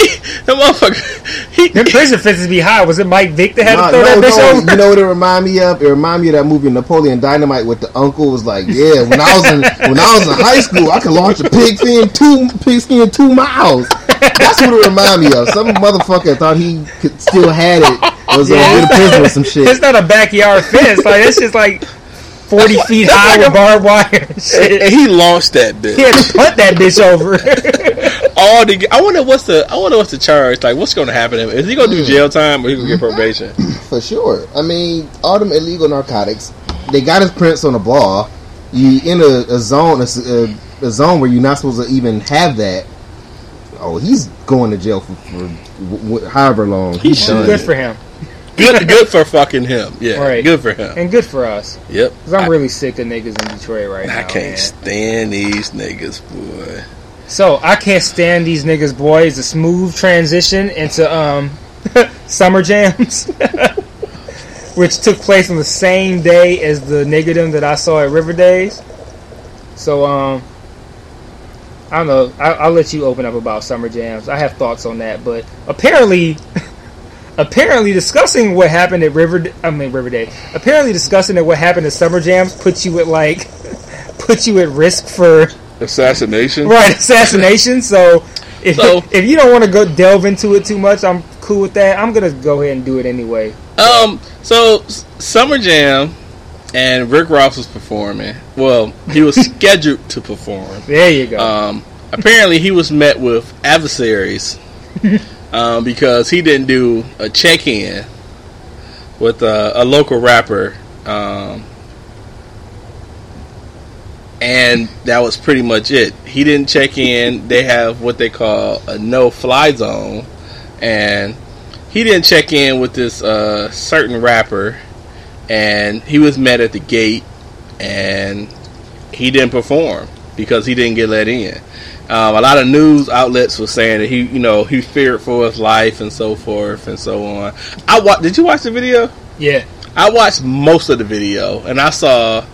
the motherfucker. He, Them prison fences be high. Was it Mike Vick that had Nah, to throw no, that bitch no, over? You know what it remind me of? It remind me of that movie Napoleon Dynamite with the uncle was like, yeah, when I was in when I was in high school, I could launch a pigskin two pigskin two miles. That's what it remind me of. Some motherfucker thought he could still had it. Was Yeah. yeah. in prison with some shit. It's not a backyard fence. Like it's just like forty feet that's high like with a- barbed wire and and he launched that bitch. He had to punt that bitch over. all the. I wonder what's the. I wonder what's the charge. Like, what's going to happen to him? Is he going to do jail time or he going to get probation? For sure. I mean, all them illegal narcotics. They got his prints on the ball. You in a, a zone, a zone where you're not supposed to even have that. Oh, he's going to jail for, for w- w- however long. He He's should. done. good for him Good, good for fucking him. Yeah, Right. good for him. and good for us. Yep. Cause I'm I, really sick of niggas in Detroit right now. I can't man. stand these niggas, boy. So I can't stand these niggas, boy. It's a smooth transition into um summer jams, which took place on the same day as the niggadom that I saw at River Days. So um, I don't know. I, I'll let you open up about summer jams. I have thoughts on that, but apparently. Apparently, discussing what happened at River, I mean River Day. Apparently, discussing that what happened at Summer Jams puts you at like, puts you at risk for Assassination. right assassination. So if So- if you don't want to go delve into it too much, I'm cool with that. I'm gonna go ahead and do it anyway. Um. So Summer Jam, and Rick Ross was performing. Well, he was scheduled to perform. There you go. Um. Apparently, he was met with adversaries. Um, because he didn't do a check-in with a, a local rapper, um, and that was pretty much it. He didn't check in. They have what they call a no-fly zone, and he didn't check in with this uh, certain rapper, and he was met at the gate, and he didn't perform because he didn't get let in. Um, a lot of news outlets were saying that he, you know, he feared for his life and so forth and so on. I wa- Did you watch the video? yeah, I watched most of the video, and I saw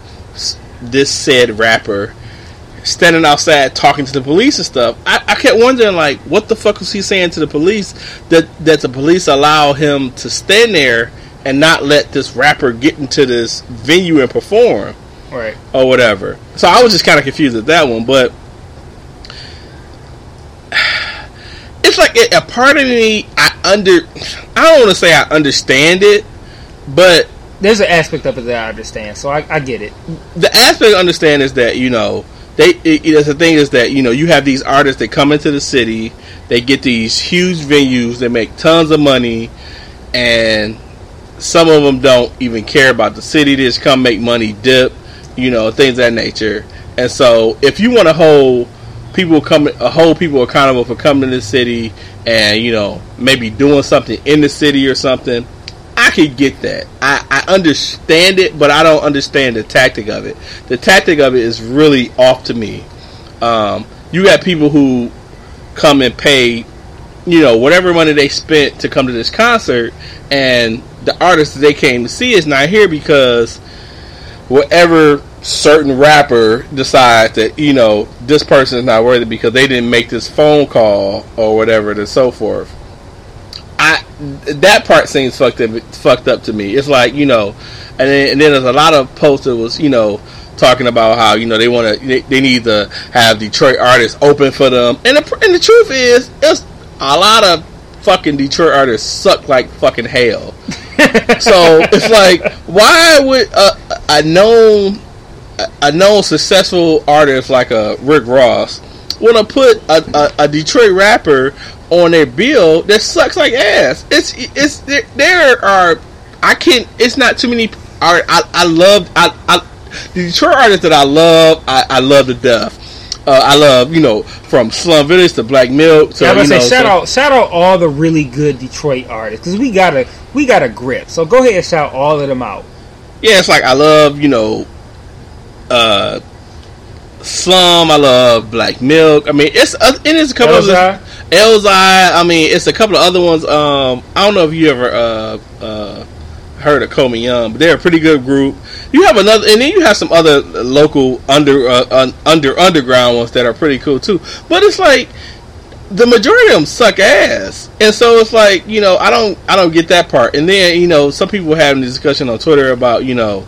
this said rapper standing outside talking to the police and stuff. I, I kept wondering, like, what the fuck was he saying to the police that that the police allow him to stand there and not let this rapper get into this venue and perform right. or whatever. So I was just kind of confused at that one, but it's like a, a part of me. I under. I don't want to say I understand it, but There's an aspect of it that I understand, so I, I get it. the aspect I understand is that you know they. It, it, the thing is that you know you have these artists that come into the city, they get these huge venues, they make tons of money, and some of them don't even care about the city. They just come make money, dip, you know, things of that nature. And so, if you want to hold people coming, uh, hold people accountable for coming to the city and you know maybe doing something in the city or something, I could get that. I, I understand it, but I don't understand the tactic of it. The tactic of it is really off to me. Um, you got people who come and pay, you know, whatever money they spent to come to this concert, and the artist they came to see is not here because whatever certain rapper decides that you know this person is not worthy because they didn't make this phone call or whatever and so forth. I that part seems fucked up, fucked up to me. It's like you know, and then, and then there's a lot of posts that was you know talking about how you know they want to they, they, need to have Detroit artists open for them, and the, and the truth is, it's a lot of fucking Detroit artists suck like fucking hell. so it's like, why would a, a known a known successful artist like a Rick Ross want to put a, a, a, Detroit rapper on their bill that sucks like ass? It's it's there, there are I can't. It's not too many. Art I I love I, I the Detroit artists that I love I, I love to death. Uh, I love you know from Slum Village to Black Milk. To, yeah, I was say know, shout so, out shout out all the really good Detroit artists because we got a we got a grip. So go ahead and shout all of them out. Yeah, it's like I love you know uh, Slum. I love Black Milk. I mean, it's uh, and it's a couple Elzhi? of Elzhi. I mean, it's a couple of other ones. Um, I don't know if you ever uh, uh, heard of Coleman Young, but they're a pretty good group. You have another, and then you have some other local under uh, under underground ones that are pretty cool too. But it's like the majority of them suck ass, and so it's like you know I don't I don't get that part. And then you know some people were having a discussion on Twitter about you know.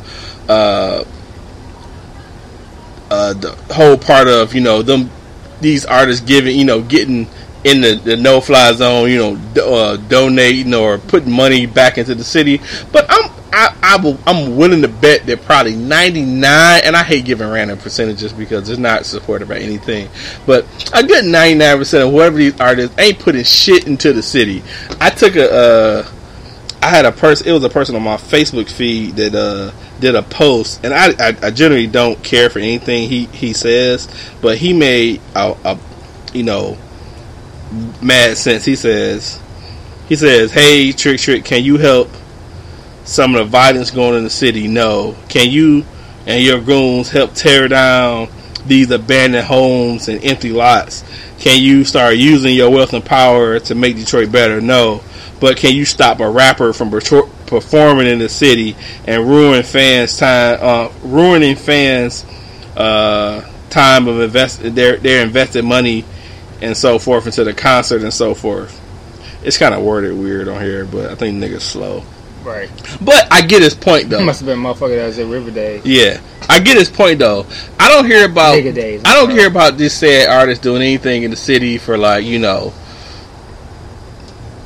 Uh, uh, the whole part of you know them these artists giving you know getting in the, the no fly zone you know uh, donating or putting money back into the city. But I'm I, I will, I'm willing to bet that probably 99 and I hate giving random percentages because it's not supported by anything. But a good 99% of whoever these artists ain't putting shit into the city. I took a uh, I had a person it was a person on my Facebook feed that uh did a post, and I, I, I, generally don't care for anything he, he says, but he made a, a, you know mad sense. He says he says, "Hey, Trick Trick, can you help some of the violence going in the city? No, can you and your goons help tear down these abandoned homes and empty lots? Can you start using your wealth and power to make Detroit better? No." But can you stop a rapper from performing in the city and ruin fans' time, uh, ruining fans' uh, time of invest their their invested money and so forth into the concert and so forth? It's kind of worded weird on here, but I think niggas slow. Right. But I get his point though. Must have been motherfucker that was at River Days. Yeah, I get his point though. I don't hear about Nigga days, I don't bro. hear about this sad artist doing anything in the city for like you know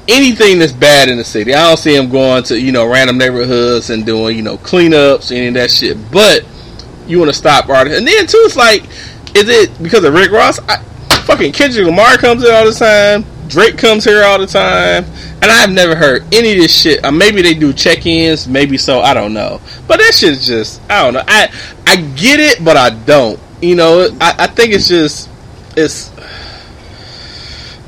anything that's bad in the city. I don't see him going to you know random neighborhoods and doing you know cleanups any of that shit. But you want to stop artists, and then too, it's like, is it because of Rick Ross? I, fucking Kendrick Lamar comes here all the time. Drake comes here all the time, and I've never heard any of this shit. Uh, maybe they do check-ins, maybe so. I don't know, but that shit's just I don't know. I I get it, but I don't. You know, I, I think it's just it's.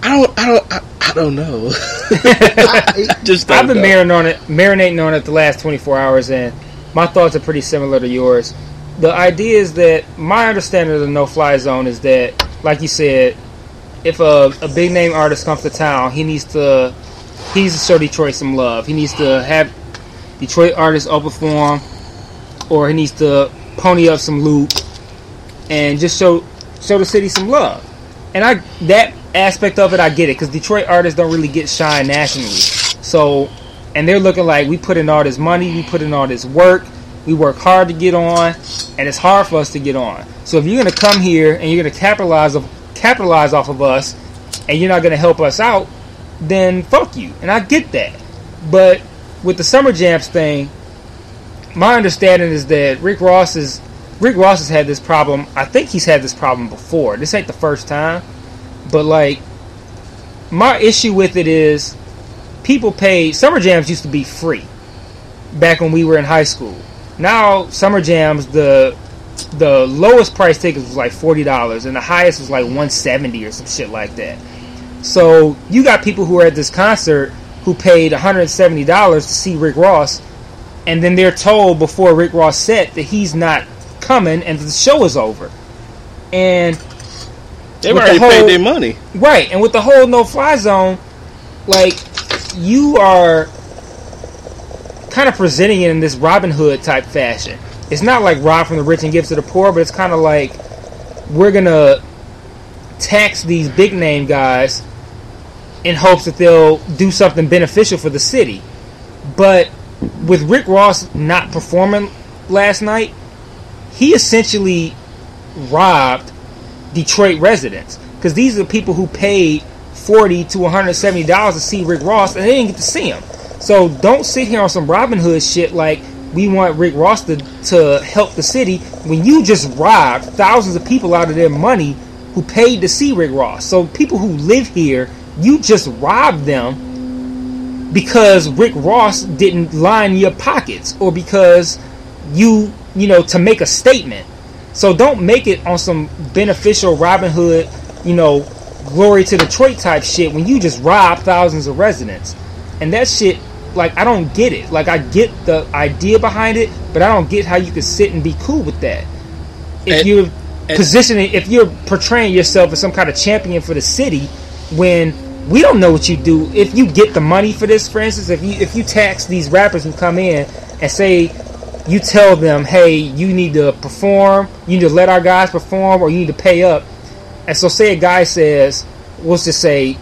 I don't. I don't. I, I don't know. I just don't I've been know. marinating on it, marinating on it the last 24 hours, and my thoughts are pretty similar to yours. The idea is that my understanding of the no-fly zone is that, like you said, if a, a big name artist comes to town, he needs to he needs to show Detroit some love. He needs to have Detroit artists open for him, or he needs to pony up some loot and just show show the city some love. And I that aspect of it, I get it because Detroit artists don't really get shine nationally. So, and they're looking like we put in all this money, we put in all this work, we work hard to get on, and it's hard for us to get on. So if you're gonna come here and you're gonna capitalize of capitalize off of us, and you're not gonna help us out, then fuck you. And I get that. But with the summer jams thing, my understanding is that Rick Ross is Rick Ross has had this problem. I think he's had this problem before. This ain't the first time. But like my issue with it is people pay summer jams used to be free back when we were in high school. Now summer jams the the lowest price tickets was like forty dollars and the highest was like one seventy or some shit like that. So you got people who are at this concert who paid one hundred seventy dollars to see Rick Ross, and then they're told before Rick Ross set that he's not coming and the show is over. And They've already the whole- paid their money. Right, and with the whole no fly zone, like you are kind of presenting it in this Robin Hood type fashion. It's not like rob from the rich and give to the poor, but it's kind of like we're gonna tax these big name guys in hopes that they'll do something beneficial for the city. But with Rick Ross not performing last night, he essentially robbed Detroit residents because these are the people who paid forty to one hundred seventy dollars to see Rick Ross and they didn't get to see him. So don't sit here on some Robin Hood shit like we want Rick Ross to to help the city when you just robbed thousands of people out of their money who paid to see Rick Ross. So people who live here, you just robbed them because Rick Ross didn't line your pockets or because you you know to make a statement. So don't make it on some beneficial Robin Hood, you know, glory to Detroit type shit when you just rob thousands of residents. And that shit, like, I don't get it. Like, I get the idea behind it, but I don't get how you could sit and be cool with that. If And- you're and- positioning, if you're portraying yourself as some kind of champion for the city, when we don't know what you do. If you get the money for this, for instance, if you if you tax these rappers who come in and say you tell them, hey, you need to perform, you need to let our guys perform, or you need to pay up. And so, say a guy says, let's just say,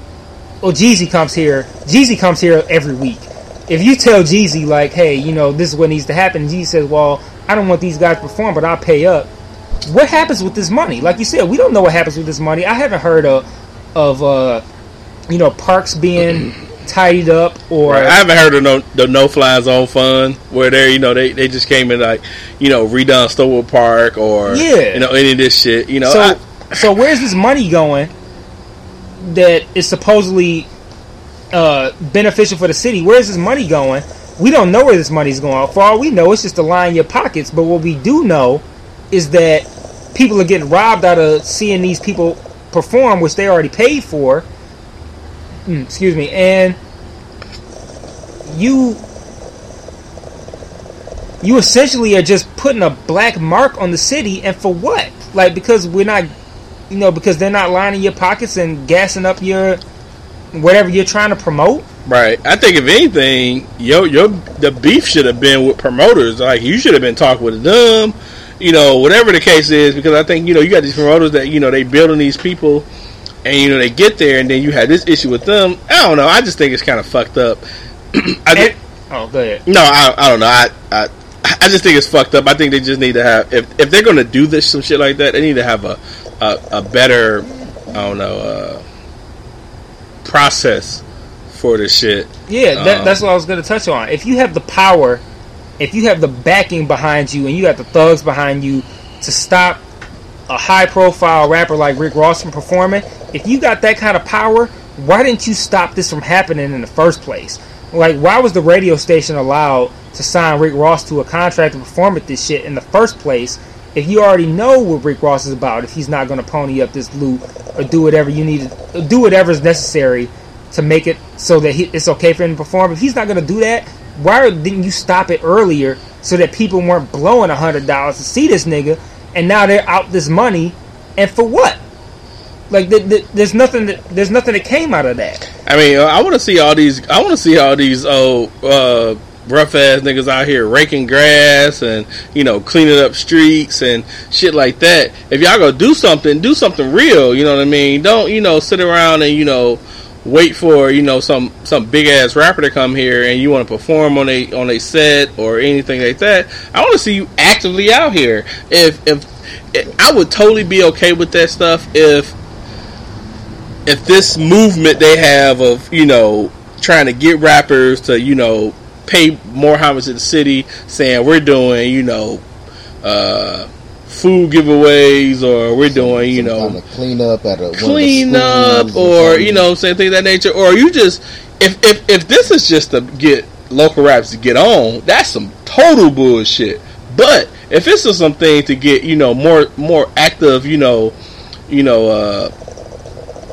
oh, Jeezy comes here. Jeezy comes here every week. If you tell Jeezy, like, hey, you know, this is what needs to happen, Jeezy says, well, I don't want these guys to perform, but I'll pay up. What happens with this money? Like you said, we don't know what happens with this money. I haven't heard of, of uh, you know, parks being tidied up or Right. I haven't heard of no the no fly zone fund where they you know they, they just came in like you know redone Stoepel Park or Yeah. you know any of this shit you know so I- so where's this money going that is supposedly uh, beneficial for the city. Where's this money going? We don't know where this money's going. For all we know it's just to line your pockets. But what we do know is that people are getting robbed out of seeing these people perform which they already paid for. Mm, excuse me. And you you essentially are just putting a black mark on the city and for what? Like because we're not you know because they're not lining your pockets and gassing up your whatever you're trying to promote. Right. I think if anything yo yo the beef should have been with promoters. Like you should have been talking with them you know whatever the case is because I think you know you got these promoters that you know they building these people and you know they get there and then you had this issue with them. I don't know. I just think it's kind of fucked up. I think, And- oh go ahead. No, I, I don't know. I, I I just think it's fucked up. I think they just need to have if if they're gonna do this some shit like that, they need to have a a, a better I don't know uh, process for this shit. Yeah, that, Um, that's what I was going to touch on. If you have the power, if you have the backing behind you, and you got the thugs behind you to stop a high-profile rapper like Rick Ross from performing, if you got that kind of power, why didn't you stop this from happening in the first place? Like, why was the radio station allowed to sign Rick Ross to a contract to perform at this shit in the first place? If you already know what Rick Ross is about, if he's not going to pony up this loot or do whatever you need to do, whatever is necessary to make it so that he, it's okay for him to perform. If he's not going to do that, why didn't you stop it earlier so that people weren't blowing a hundred dollars to see this nigga, and now they're out this money, and for what? Like, th- th- there's nothing. That, there's nothing that came out of that. I mean, uh, I want to see all these. I want to see all these Oh. uh, rough ass niggas out here raking grass and you know cleaning up streets and shit like that. If y'all go do something, do something real. You know what I mean? Don't you know sit around and you know wait for you know some some big ass rapper to come here and you want to perform on a on a set or anything like that. I want to see you actively out here. If if I would totally be okay with that stuff if if this movement they have of you know trying to get rappers to you know pay more homage to the city, saying we're doing you know uh, food giveaways or we're doing you know kind of clean up at a one of the clean up or you know saying things of that nature or you just if if if this is just to get local raps to get on, that's some total bullshit. But if it's just something to get you know more more active, you know, you know, uh,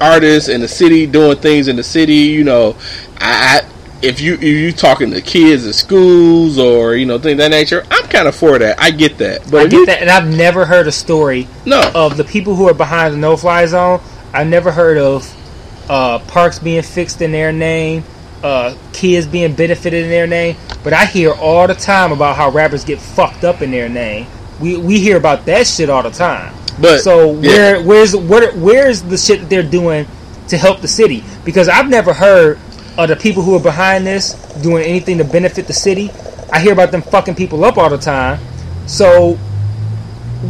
artists in the city doing things in the city, you know, I, I if you if you talking to kids at schools or you know things of that nature, I'm kind of for that. I get that, but I if you- get that, and I've never heard a story No, of the people who are behind the no-fly zone. I've never heard of uh, parks being fixed in their name, uh, kids being benefited in their name. But I hear all the time about how rappers get fucked up in their name. We we hear about that shit all the time. but So yeah. where where's where where's the shit that they're doing to help the city? Because I've never heard of the people who are behind this doing anything to benefit the city. I hear about them fucking people up all the time. So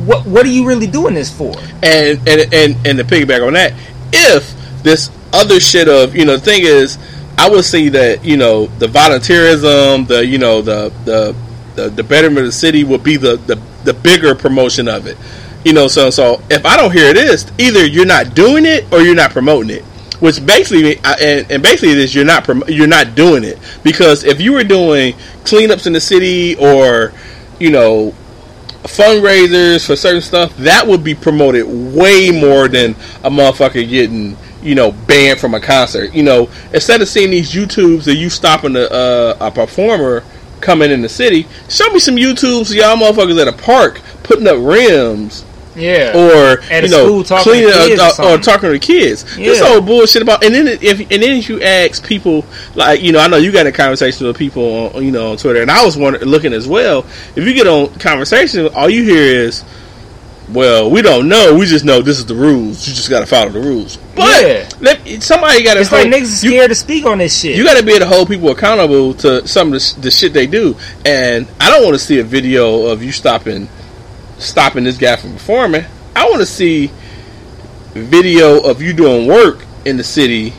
what what are you really doing this for? and and and and to piggyback on that, if this other shit of you know the thing is, I would say that you know the volunteerism, the you know the the the, the betterment of the city would be the, the the bigger promotion of it. You know, so so if I don't hear this, either you're not doing it or you're not promoting it. Which basically, and, and basically, it is you're not prom- you're not doing it because if you were doing cleanups in the city or you know fundraisers for certain stuff, that would be promoted way more than a motherfucker getting, you know, banned from a concert. You know, instead of seeing these YouTubes of you stopping a, uh, a performer coming in the city, show me some YouTubes y'all motherfuckers at a park putting up rims Yeah. or At you know school talking cleaning to kids or uh, uh, or talking to kids. This whole bullshit about and then if and then if you ask people like you know I know you got a conversation with people on you know on Twitter and I was wondering looking as well. If you get on conversation, all you hear is. Well, we don't know. We just know this is the rules. You just got to follow the rules. But Yeah. let, somebody got to. it's like niggas you, scared to speak on this shit. you got to be able to hold people accountable to some of the, the shit they do. And I don't want to see a video of you stopping stopping this guy from performing. I want to see video of you doing work in the city,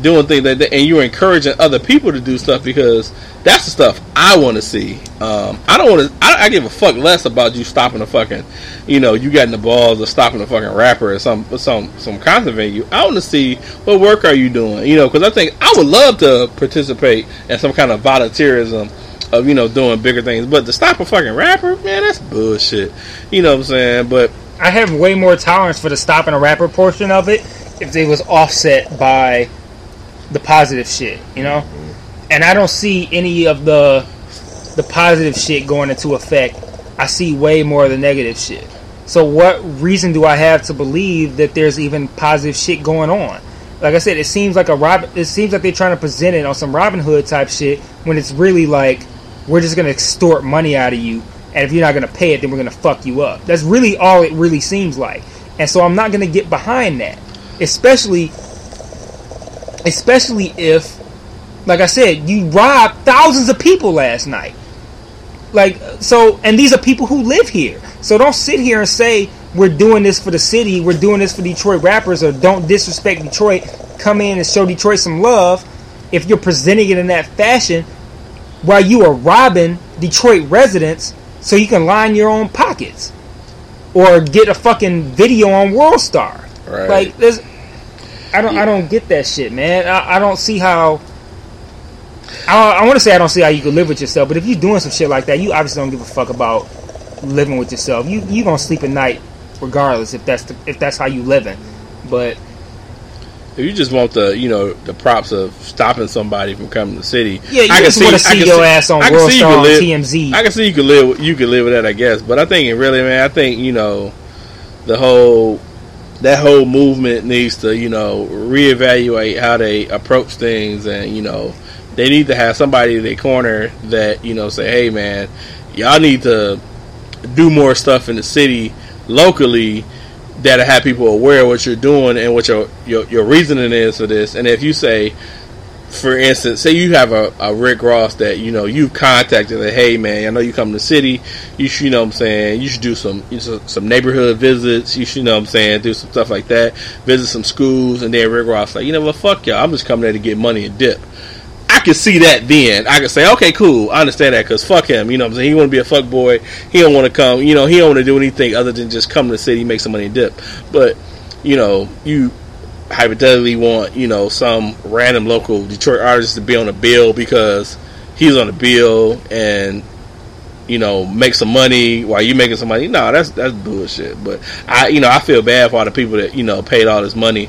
doing things like that, and you're encouraging other people to do stuff because that's the stuff I want to see. Um, I don't want to. I, I give a fuck less about you stopping a fucking, you know, you getting the balls of stopping a fucking rapper or some some some concert venue. I want to see what work are you doing, you know, because I think I would love to participate in some kind of volunteerism of you know doing bigger things, but to stop a fucking rapper, man, that's bullshit. You know what I'm saying? But I have way more tolerance for the stopping a rapper portion of it if it was offset by the positive shit, you know? Mm-hmm. And I don't see any of the the positive shit going into effect. I see way more of the negative shit. So what reason do I have to believe that there's even positive shit going on? Like I said, it seems like a Robin it seems like they're trying to present it on some Robin Hood type shit when it's really like we're just gonna extort money out of you and if you're not gonna pay it then we're gonna fuck you up. That's really all it really seems like. And so I'm not gonna get behind that. Especially especially if like I said, you robbed thousands of people last night. Like so and these are people who live here. So don't sit here and say we're doing this for the city, we're doing this for Detroit rappers or don't disrespect Detroit. Come in and show Detroit some love if you're presenting it in that fashion while you are robbing Detroit residents so you can line your own pockets or get a fucking video on WorldStar. Right. Like there's I don't I don't get that shit, man. I, I don't see how I, I want to say I don't see how you could live with yourself, but if you're doing some shit like that, you obviously don't give a fuck about living with yourself. You you gonna sleep at night regardless if that's the, if that's how you living. But If you just want the you know the props of stopping somebody from coming to the city, Yeah, you I can just wanna I see your ass on I World you Star on TMZ. I can see you could live you could live with that, I guess. But I think it really, man, I think you know the whole that whole movement needs to you know reevaluate how they approach things, and you know they need to have somebody in their corner that you know say, hey, man, y'all need to do more stuff in the city locally that'll have people aware of what you're doing and what your, your your reasoning is for this. And if you say, for instance, say you have a, a Rick Ross that you know you've contacted that, hey man, I know you come to the city, you should, you know what I'm saying, you should do some some neighborhood visits, you should you know what I'm saying, do some stuff like that, visit some schools, and then Rick Ross like, you know what, fuck y'all, I'm just coming there to get money and dip. Could see that then. I could say, okay, cool, I understand that because fuck him. You know what I'm saying? He want to be a fuck boy. He don't want to come. You know, he don't want to do anything other than just come to the city, make some money, and dip. But you know, you hypothetically want you know some random local Detroit artist to be on a bill because he's on a bill and you know make some money while you making some money. No, that's that's bullshit. But I you know I feel bad for all the people that you know paid all this money.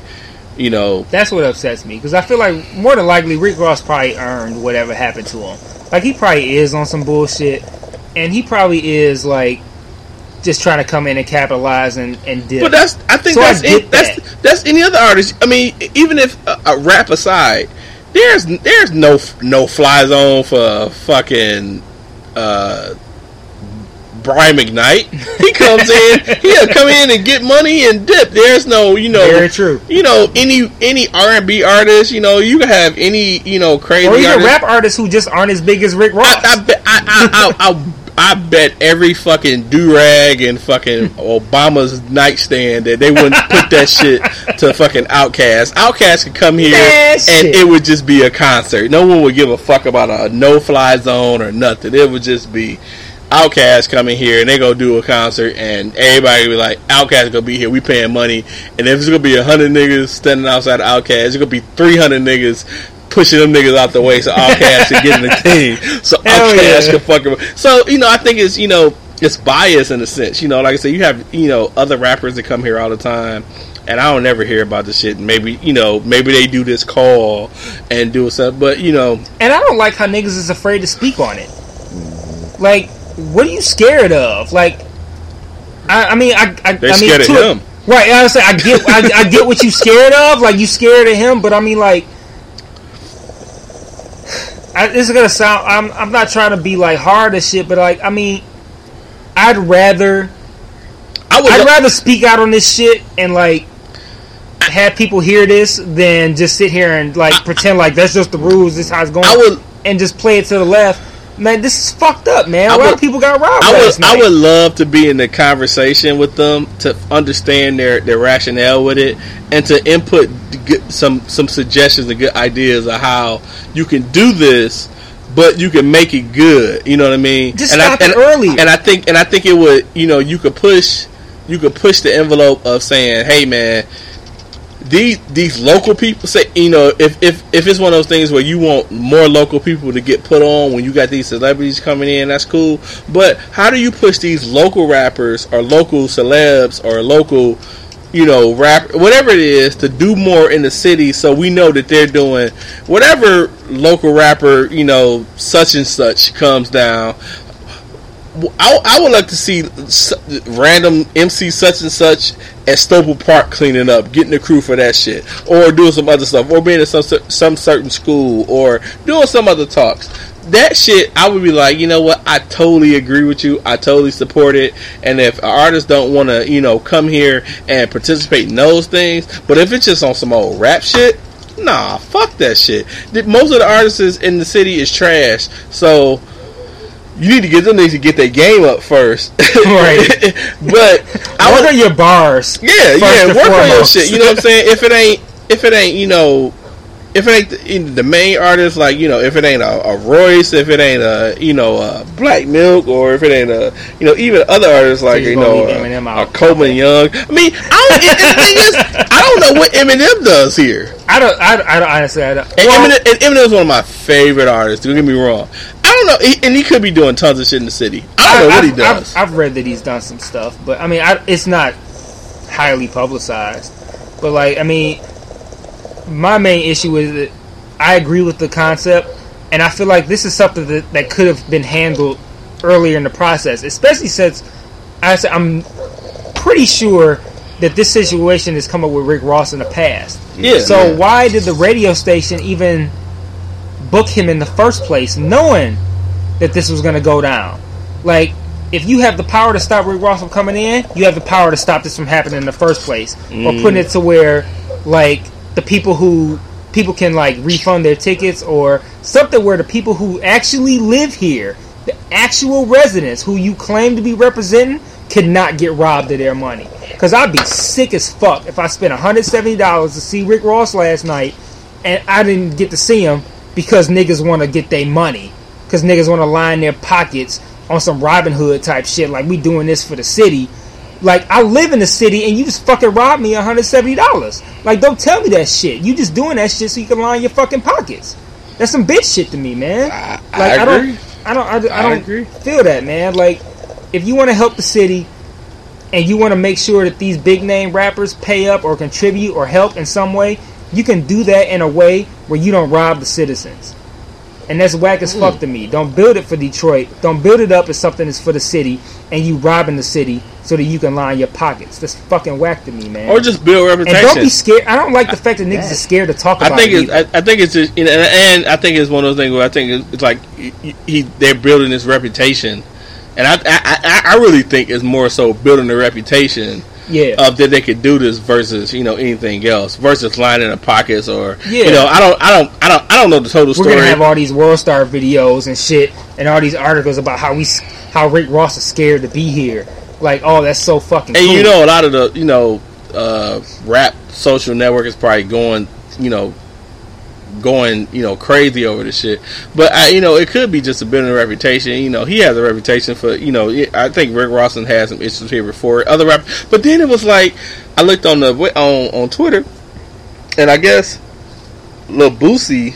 You know, That's what upsets me because I feel like more than likely Rick Ross probably earned whatever happened to him. Like he probably is on some bullshit, and he probably is like just trying to come in and capitalize and and dip. But that's I think So I that's it, that's that's any other artist. I mean, even if uh, a rap aside, there's there's no no fly zone for fucking uh, Brian McKnight. He comes in, he'll come in and get money and dip. There's no you know Very true. You know any any R and B artist. You know you can have any you know crazy or even artist. rap artists who just aren't as big as Rick Ross. I, I, I, I, I, I bet every fucking do rag and fucking Obama's nightstand that they wouldn't put that shit to fucking OutKast. OutKast could come here That and shit. it would just be a concert. No one would give a fuck about a no fly zone or nothing. It would just be OutKast coming here and they go do a concert and everybody be like, OutKast gonna be here. We paying money, and if it's gonna be a hundred niggas standing outside of OutKast, it's gonna be three hundred niggas. Pushing them niggas out the way so OutKast can get in the team. So Hell Outcast yeah. can fucking. So you know, I think it's you know it's bias in a sense. You know, like I said, you have you know other rappers that come here all the time, and I don't ever hear about this shit. Maybe you know maybe they do this call and do stuff, but you know and I don't like how niggas is afraid to speak on it. Like, what are you scared of? Like, I, I mean, I, I, They I mean, scared of to a- right? I say I get, I, I get what you scared of. Like, you scared of him, but I mean, like, I, this is gonna sound. I'm, I'm not trying to be like hard as shit, but like, I mean, I'd rather, I would. I'd lo- rather speak out on this shit and like. Have people hear this than just sit here and like pretend like that's just the rules. This is how it's going I would. and just play it to the left. Man, this is fucked up, man. I A lot would- of people got robbed I would, I would love to be in the conversation with them to understand their, their rationale with it and to input some some suggestions and good ideas of how you can do this, but you can make it good. You know what I mean? Just and stop I, it and, earlier. And I think and I think it would you know you could push you could push the envelope of saying, hey man. These these local people say you know if, if if it's one of those things where you want more local people to get put on when you got these celebrities coming in that's cool. But how do you push these local rappers or local celebs or local you know rap whatever it is to do more in the city so we know that they're doing whatever local rapper you know such and such comes down I, I would like to see random MC such and such at Stoepel Park cleaning up, getting the crew for that shit, or doing some other stuff, or being at some some certain school, or doing some other talks. That shit, I would be like, you know what? I totally agree with you. I totally support it. And if artists don't want to, you know, come here and participate in those things, but if it's just on some old rap shit, nah, fuck that shit. Most of the artists in the city is trash. So you need to get them niggas to get their game up first. Right. but I What would, are your bars? yeah, yeah, work on your shit. You know what I'm saying? If it ain't, if it ain't, you know, if it ain't the, the main artist, like you know, if it ain't a, a Royce, if it ain't a, you know, a Black Milk, or if it ain't a, you know, even other artists like you know, leave uh, a, a. Coleman Young. I mean, I don't. and, and the thing is, I don't know what Eminem does here. I don't. I, don't- I don't honestly. I don't. And, well, Eminem, and Eminem's one of my favorite artists. Don't get me wrong. I don't know, he, and he could be doing tons of shit in the city. I don't know what he I've- does. I've, I've read that he's done some stuff, but I mean, I, it's not highly publicized. But like, I mean, my main issue is that I agree with the concept, and I feel like this is something that, that could have been handled earlier in the process, especially since I said I'm pretty sure that this situation has come up with Rick Ross in the past. yeah. So yeah. why did the radio station even book him in the first place, knowing that this was going to go down? Like, if you have the power to stop Rick Ross from coming in, you have the power to stop this from happening in the first place, or putting mm. it to where, like, the people who people can like refund their tickets, or something where the people who actually live here, the actual residents who you claim to be representing, could not get robbed of their money. Because I'd be sick as fuck if I spent $170 to see Rick Ross last night and I didn't get to see him because niggas want to get their money. Because niggas want to line their pockets on some Robin Hood type shit. Like, we doing this for the city. Like I live in the city and you just fucking robbed me $170. Like don't tell me that shit. You just doing that shit so you can line your fucking pockets. That's some bitch shit to me, man. I, Like I I, agree. don't I don't I, don't- I I don't agree. feel that, man. Like if you want to help the city and you want to make sure that these big name rappers pay up or contribute or help in some way, you can do that in a way where you don't rob the citizens. And that's whack as fuck to me. Don't build it for Detroit. Don't build it up as something that's for the city and you robbing the city so that you can line your pockets. That's fucking whack to me, man. Or just build reputation. and don't be scared. I don't like the fact that niggas are scared to talk about I think it. it's. I, I think it's just. You know, and I think it's one of those things where I think it's, it's like he, he they're building this reputation, and I, I I I really think it's more so building a reputation yeah. of that they could do this versus you know anything else versus lining the pockets or Yeah. you know I don't I don't I don't I don't know the total We're story. gonna have all these World Star videos and shit, and all these articles about how we, how Rick Ross is scared to be here. Like, oh, that's so fucking. and cool. you know a lot of the you know uh, rap social network is probably going you know going you know crazy over this shit but I, you know it could be just a bit of a reputation you know he has a reputation for you know i think rick rawson had some issues here before other rap but then it was like i looked on the on on twitter and i guess Lil Boosie,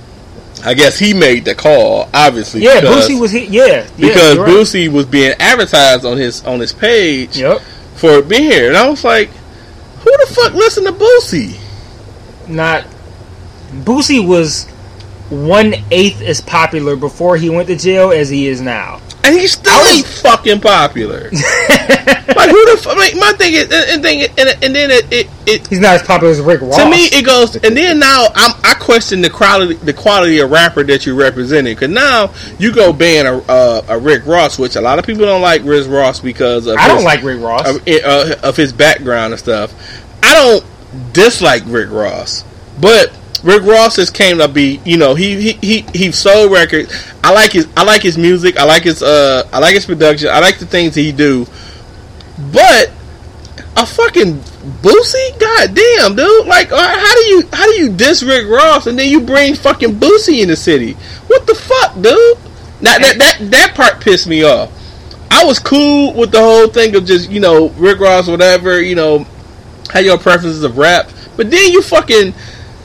I guess he made the call, obviously. yeah, because, Boosie was hit. Yeah, yeah, because right. Boosie was being advertised on his on his page Yep. for being here, and I was like, "Who the fuck listen to Boosie?" Not Boosie was one eighth as popular before he went to jail as he is now. And he still ain't fucking popular. like who the fuck? Like, my thing is, and, thing, and, and then it, it, it He's not as popular as Rick Ross. to me it goes, and then now I'm, I question the quality, the quality of rapper that you're representing, because now you go ban a, uh, a Rick Ross, which a lot of people don't like Rick Ross because of I don't like Rick Ross. of, uh, of his background and stuff. I don't dislike Rick Ross, but Rick Ross has came to be, you know, he he he, he sold records. I like his I like his music. I like his uh I like his production. I like the things he do. But a fucking Boosie, goddamn dude! Like, uh, how do you how do you diss Rick Ross and then you bring fucking Boosie in the city? What the fuck, dude? Now that that that part pissed me off. I was cool with the whole thing of just you know Rick Ross, whatever you know, had your preferences of rap, but then you fucking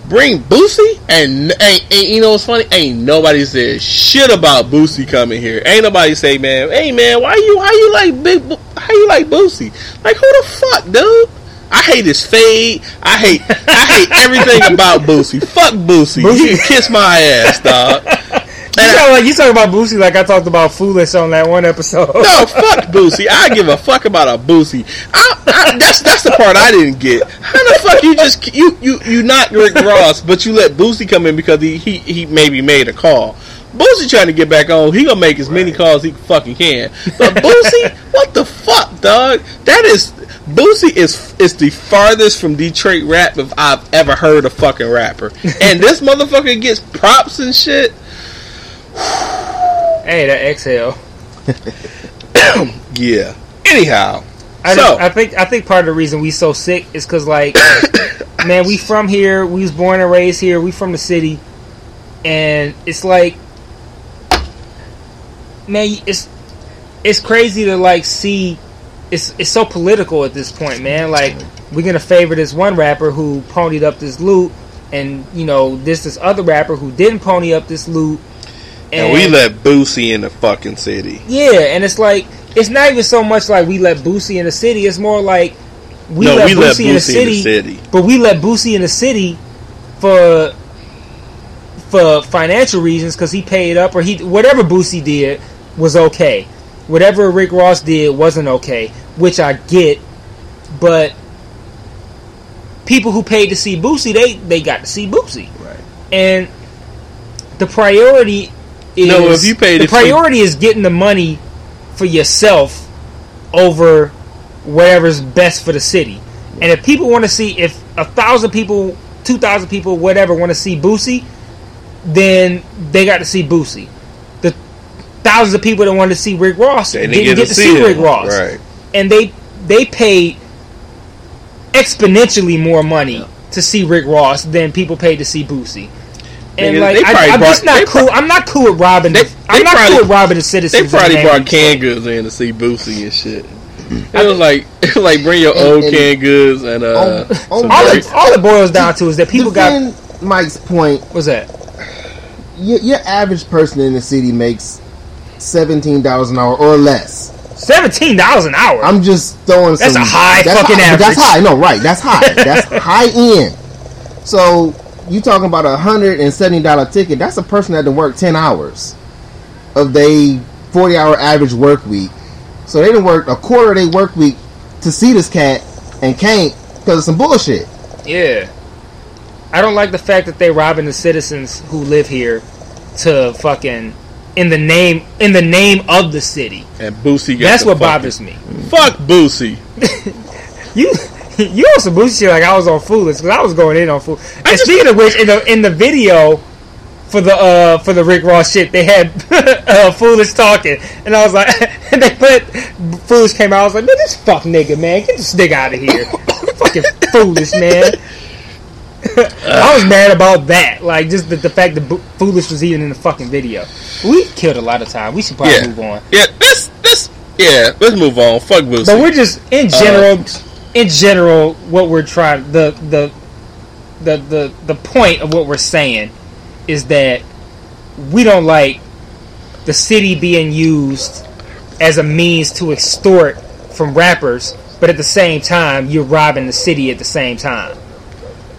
bring Boosie and ain't, ain't you know what's funny? Ain't nobody said shit about Boosie coming here. Ain't nobody say, man, hey man, why you how you like big how you like Boosie? Like who the fuck, dude? I hate his fade. I hate I hate everything about Boosie. Fuck Boosie. You can kiss my ass, dog. You sound like you talk about Boosie like I talked about Foolish on that one episode. No, fuck Boosie. I give a fuck about a Boosie. I, I, that's that's the part I didn't get. How the fuck you just you you you not Rick Ross, but you let Boosie come in because he he, he maybe made a call. Boosie trying to get back on. He gonna make as many calls he fucking can. But Boosie, what the fuck, dog? That is Boosie is is the farthest from Detroit rap if I've ever heard a fucking rapper. And this motherfucker gets props and shit. Hey, that exhale. Yeah. Anyhow, I, so I think I think part of the reason we so sick is because like, man, we from here. We was born and raised here. We from the city, and it's like, man, it's it's crazy to like see. It's it's so political at this point, man. Like we're gonna favor this one rapper who ponied up this loot, and you know this this other rapper who didn't pony up this loot. And we let Boosie in the fucking city. Yeah, and it's like it's not even so much like we let Boosie in the city. It's more like we no, let we Boosie, let Boosie in, the city, city. but we let Boosie in the city for for financial reasons because he paid up or he whatever Boosie did was okay. Whatever Rick Ross did wasn't okay, which I get, but people who paid to see Boosie, they they got to see Boosie, Right. and the priority is No, if you paid the to see- priority is getting the money for yourself over whatever's best for the city. And if people want to see, if a thousand people, two thousand people, whatever, want to see Boosie, then they got to see Boosie. The thousands of people that wanted to see Rick Ross They didn't, get, to see, him. Rick Ross, Right. and they they paid exponentially more money to see Rick Ross than people paid to see Boosie. And Nigga, like, they I, probably I'm just brought- not they cool. I'm not cool with robbing. They- the, I'm not probably- cool with robbing the They citizens. of probably brought damn canned goods in to see Boosie and shit. It was like it was like bring your And- old and- canned goods and uh, Oh, oh, all, drinks. it, all it boils down to is that people got. Mike's point. What's that? Your, your average person in the city makes seventeen dollars an hour or less. Seventeen dollars an hour. I'm just throwing. That's some, a high fucking high, but That's high. No, right. That's high. That's high end. So you talking about a hundred and seventy dollar ticket? That's a person that to work ten hours of they forty hour average work week. So they didn't work a quarter of their work week to see this cat and can't because of some bullshit. Yeah. I don't like the fact that they robbing the citizens who live here to fucking in the name in the name of the city. and Boosie. Got That's what fucking- bothers me. Fuck Boosie. You you on some bullshit like I was on Foolish because I was going in on Foolish. And just- speaking of which, in the in the video for the uh for the Rick Ross shit, they had uh, Foolish talking, and I was like, and they put Foolish came out. I was like, man, this fuck nigga, man, get this nigga out of here, fucking Foolish man. I was mad about that, like just the, the fact that Foolish was even in the fucking video. We killed a lot of time. We should probably Yeah. move on. Yeah, this this yeah. Let's move on. Fuck Boosie. But we're just in general, in general, what we're trying the the the the the point of what we're saying is that we don't like the city being used as a means to extort from rappers, but at the same time you're robbing the city at the same time.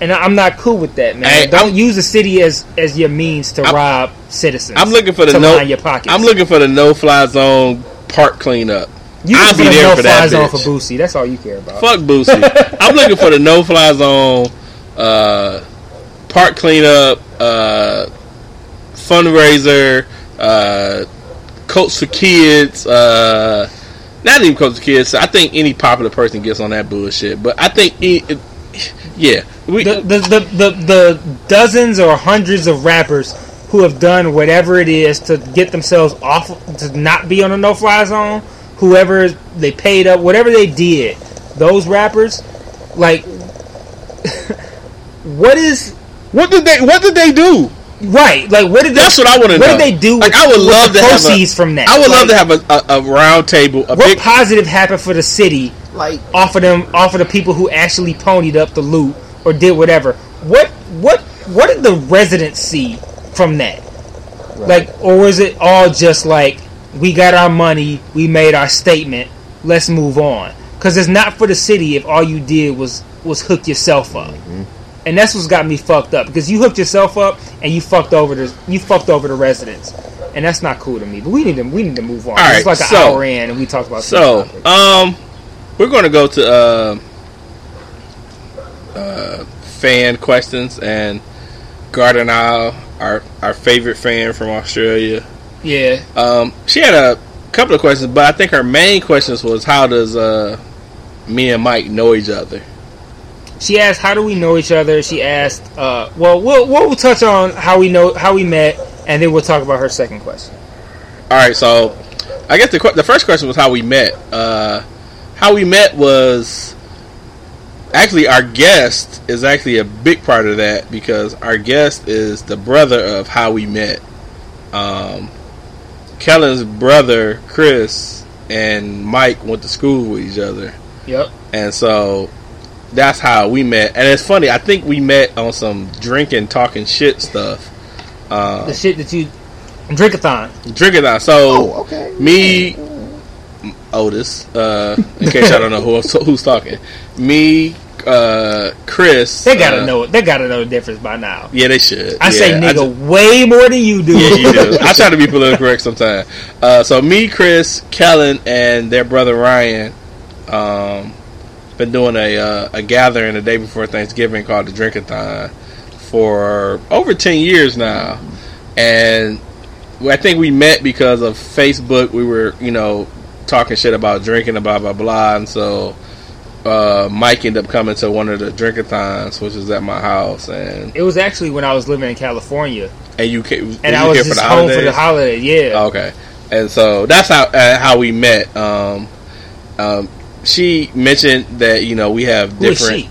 And I'm not cool with that, man. Hey, don't I'm- use the city as as your means to I'm- rob citizens. I'm looking for the no. line your pockets. I'm looking for the no fly zone park cleanup. You I'll be there for that zone bitch. for Boosie. That's all you care about. Fuck Boosie. I'm looking for the no fly zone, uh, park cleanup, uh, fundraiser, uh, coats for kids. Uh, not even coats for kids. I think any popular person gets on that bullshit. But I think, it, it- yeah, we. the, the, the, the, the dozens or hundreds of rappers who have done whatever it is to get themselves off to not be on a no fly zone, whoever they paid up, whatever they did, those rappers, like, what is what did they? What did they do? right? Like, what did they? That's what I want to know. What did they do? Like, with, I would love the to have a- proceeds from that. I would love to have a, a, a round table, a What big positive happened for the city Like off of them off of the people who actually ponied up the loot or did whatever. What what what did the residents see from that? Like or was it all just like we got our money, we made our statement, let's move on? Cuz it's not for the city if all you did was was hook yourself up. And that's what's got me fucked up because you hooked yourself up and you fucked over the you fucked over the residents. And that's not cool to me. But we need to we need to move on. All it's like an so- hour in and we talked about so um we're going to go to uh, uh, fan questions and Garden Isle, our our favorite fan from Australia. Yeah. Um, she had a couple of questions, but I think her main questions was how does uh, me and Mike know each other? She asked, "How do we know each other?" She asked, uh, "Well, we'll we'll touch on how we know how we met, and then we'll talk about her second question." All right, so I guess the the first question was how we met. Uh, how we met was actually our guest is actually a big part of that because our guest is the brother of how we met. Um, Kellen's brother Chris and Mike went to school with each other, Yep. and so that's how we met. And it's funny, I think we met on some drinking, talking shit stuff. Uh, The shit that you drinkathon. drinking that. So oh okay. me, Otis. Uh, in case y'all don't know who who's talking, me, uh, Chris. They gotta uh, know. They gotta know the difference by now. Yeah, they should. I say Yeah, nigga ju- way more than you do. yeah, you do. I try to be politically correct sometimes. Uh, so me, Chris, Kellen, and their brother Ryan, um, been doing a uh, a gathering the day before Thanksgiving called the Drinkathon for over ten years now, and I think we met because of Facebook. We were, you know, talking shit about drinking and blah blah blah, and so. Uh, Mike ended up coming to one of the drinkathons, which is at my house, and It was actually when I was living in California, and you came, and I was here just home for the holiday. Yeah. Okay, and so that's how uh, how we met. Um, um, she mentioned that you know we have Who different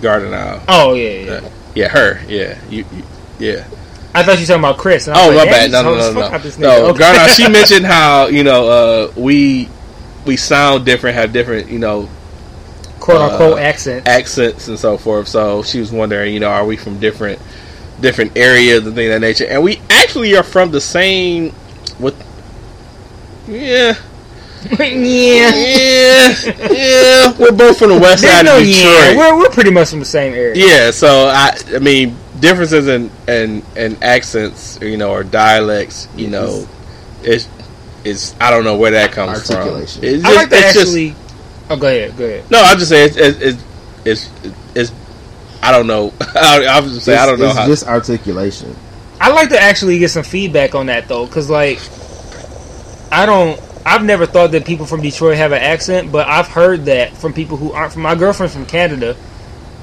garden. Oh yeah, yeah. Yeah, yeah, her. Yeah, you, you yeah. I thought you were talking about Chris. And I Oh was my bad. "Damn, No, no, no, no. fuck out this nigga." No, Okay. garden. She mentioned how you know uh, we we sound different, have different, you know, quote unquote Uh, accent. accents and so forth. So she was wondering, you know, are we from different different areas and things of that nature? And we actually are from the same. With Yeah, yeah. yeah, yeah. We're both from the west side no of yeah. Detroit. We're, we're pretty much from the same area. Yeah, so I, I mean, differences in in, in accents, you know, or dialects, you know, it's it's I don't know where that comes from. Articulation. It's I like to it's just- actually. Oh, go ahead. Go ahead. no, I just say it's it's it's, it's, it's I don't know. I, I was just say I don't know it's how. just articulation. I like to actually get some feedback on that though, because like, I don't. I've never thought that people from Detroit have an accent, but I've heard that from people who aren't from. My girlfriend's from Canada,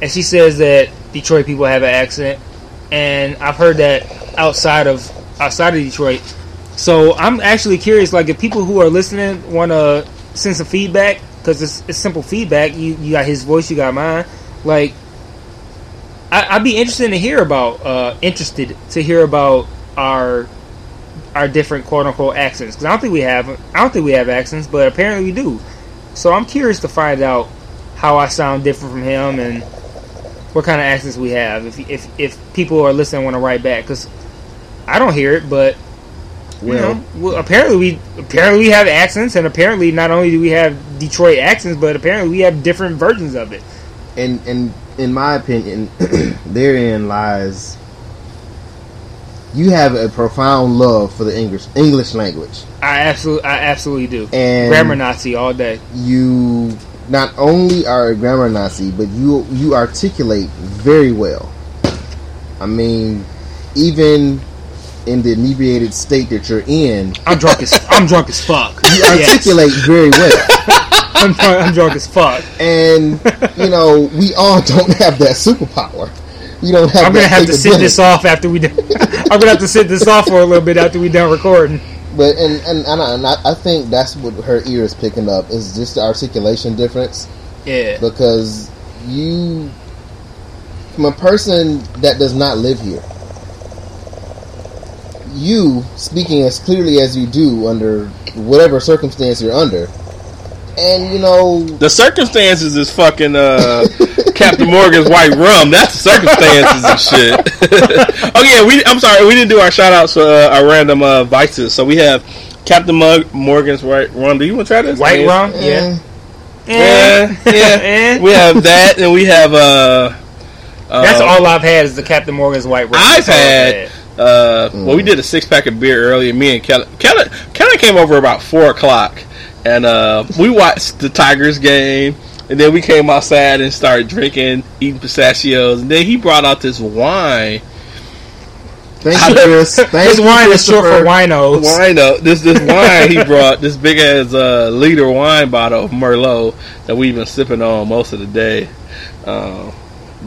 and she says that Detroit people have an accent, and I've heard that outside of outside of Detroit. So I'm actually curious, like, if people who are listening want to send some feedback, because it's, it's simple feedback. You you got his voice, you got mine. Like, I, I'd be interested to hear about uh, interested to hear about our our different quote unquote accents because I don't think we have I don't think we have accents, but apparently we do. So I'm curious to find out how I sound different from him and what kind of accents we have. If if if people are listening want to write back because I don't hear it, but you Well- know, well, apparently we apparently we have accents, and apparently not only do we have Detroit accents, but apparently we have different versions of it. and and in my opinion, therein lies you have a profound love for the English English language. I absolutely, I absolutely do. And- Grammar Nazi all day. You not only are a grammar Nazi, but you you articulate very well. I mean, even in the inebriated state that you're in, I'm drunk as I'm drunk as fuck. you Yes. articulate very well. I'm, drunk, I'm drunk as fuck. And you know, we all don't have that superpower. We don't have. I'm gonna have to sit this off after we. Do, I'm gonna have to sit this off for a little bit after we done recording. But and and, and I I think that's what her ear is picking up is just the articulation difference Yeah, because you from a person that does not live here you speaking as clearly as you do under whatever circumstance you're under and you know the circumstances is fucking uh, Captain Morgan's white rum. That's the circumstances and shit. oh yeah, we. I'm sorry, we didn't do our shout outs for uh, our random uh, vices. So we have Captain Mug, Morgan's white rum. Do you want to try this? white rum. eh, Yeah, Yeah, yeah. Eh. we have that, and we have. uh, uh That's all I've had is the Captain Morgan's white rum. I've That's all had. Uh, Well, we did a six pack of beer earlier. Me and Kelly, Kelly, Kelly came over about four o'clock, and uh, we watched the Tigers game. And then we came outside and started drinking, eating pistachios. And then he brought out this wine. thank you Chris thank This you, wine is short for Christopher. winos. Wine, uh, this this wine he brought, this big ass uh, liter wine bottle of Merlot that we've been sipping on most of the day. Uh,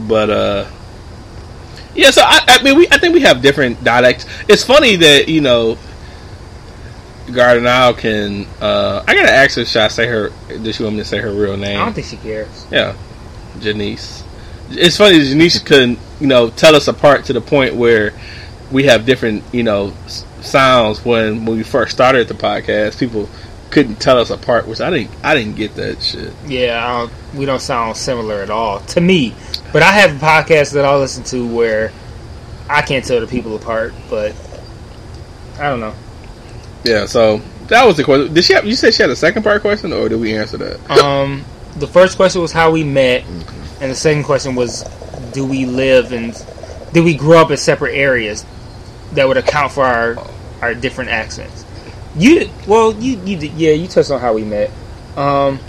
but uh, yeah, so I, I mean, we I think we have different dialects. It's funny that you know, Garden Isle can. Uh, I gotta ask her. Should I say her? Does she want me to say her real name? I don't think she cares. Yeah, Janice. It's funny Janice couldn't, you know, tell us apart to the point where we have different, you know, s- sounds. When when we first started the podcast, people couldn't tell us apart, which I didn't. I didn't get that shit. Yeah, I don't, we don't sound similar at all to me. But I have podcasts that I listen to where I can't tell the people apart. But I don't know. Yeah, so that was the question. Did she? Have, you said she had a second part question, or did we answer that? Um, the first question was how we met, and the second question was, do we live and did we grow up in separate areas that would account for our our different accents? You well, you you yeah, you touched on how we met. Um,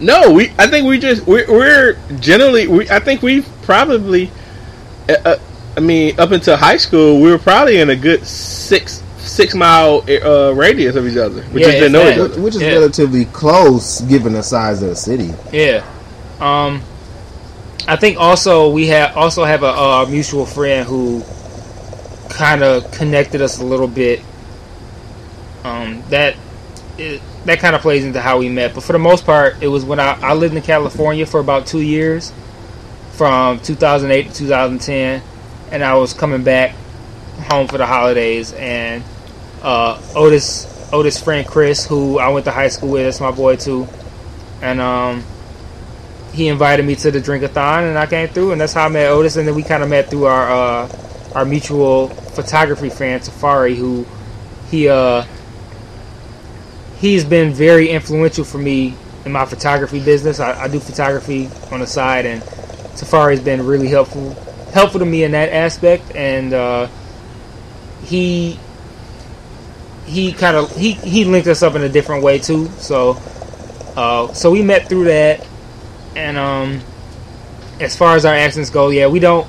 No, we. I think we just we're, we're generally. We, I think we probably. Uh, uh, I mean, up until high school, we were probably in a good six six mile uh, radius of each other. We Yeah, just didn't know each which, other. which is Yeah. relatively close given the size of the city yeah. Um, I think also we have also have a, uh mutual friend who kind of connected us a little bit. Um, that it, that kind of plays into how we met, but for the most part, it was when I, I lived in California for about two years, from 2008 to 2010, and I was coming back home for the holidays, and uh, Otis Otis' friend Chris, who I went to high school with. That's my boy too, and um, he invited me to the drinkathon, and I came through, and that's how I met Otis. And then we kind of met through our uh, our mutual photography friend Safari, who he uh, he's been very influential for me in my photography business. I, I do photography on the side, and Safari's been really helpful helpful to me in that aspect. And uh, he he kind of he he linked us up in a different way too. So uh, so we met through that, and um, as far as our accents go, yeah, we don't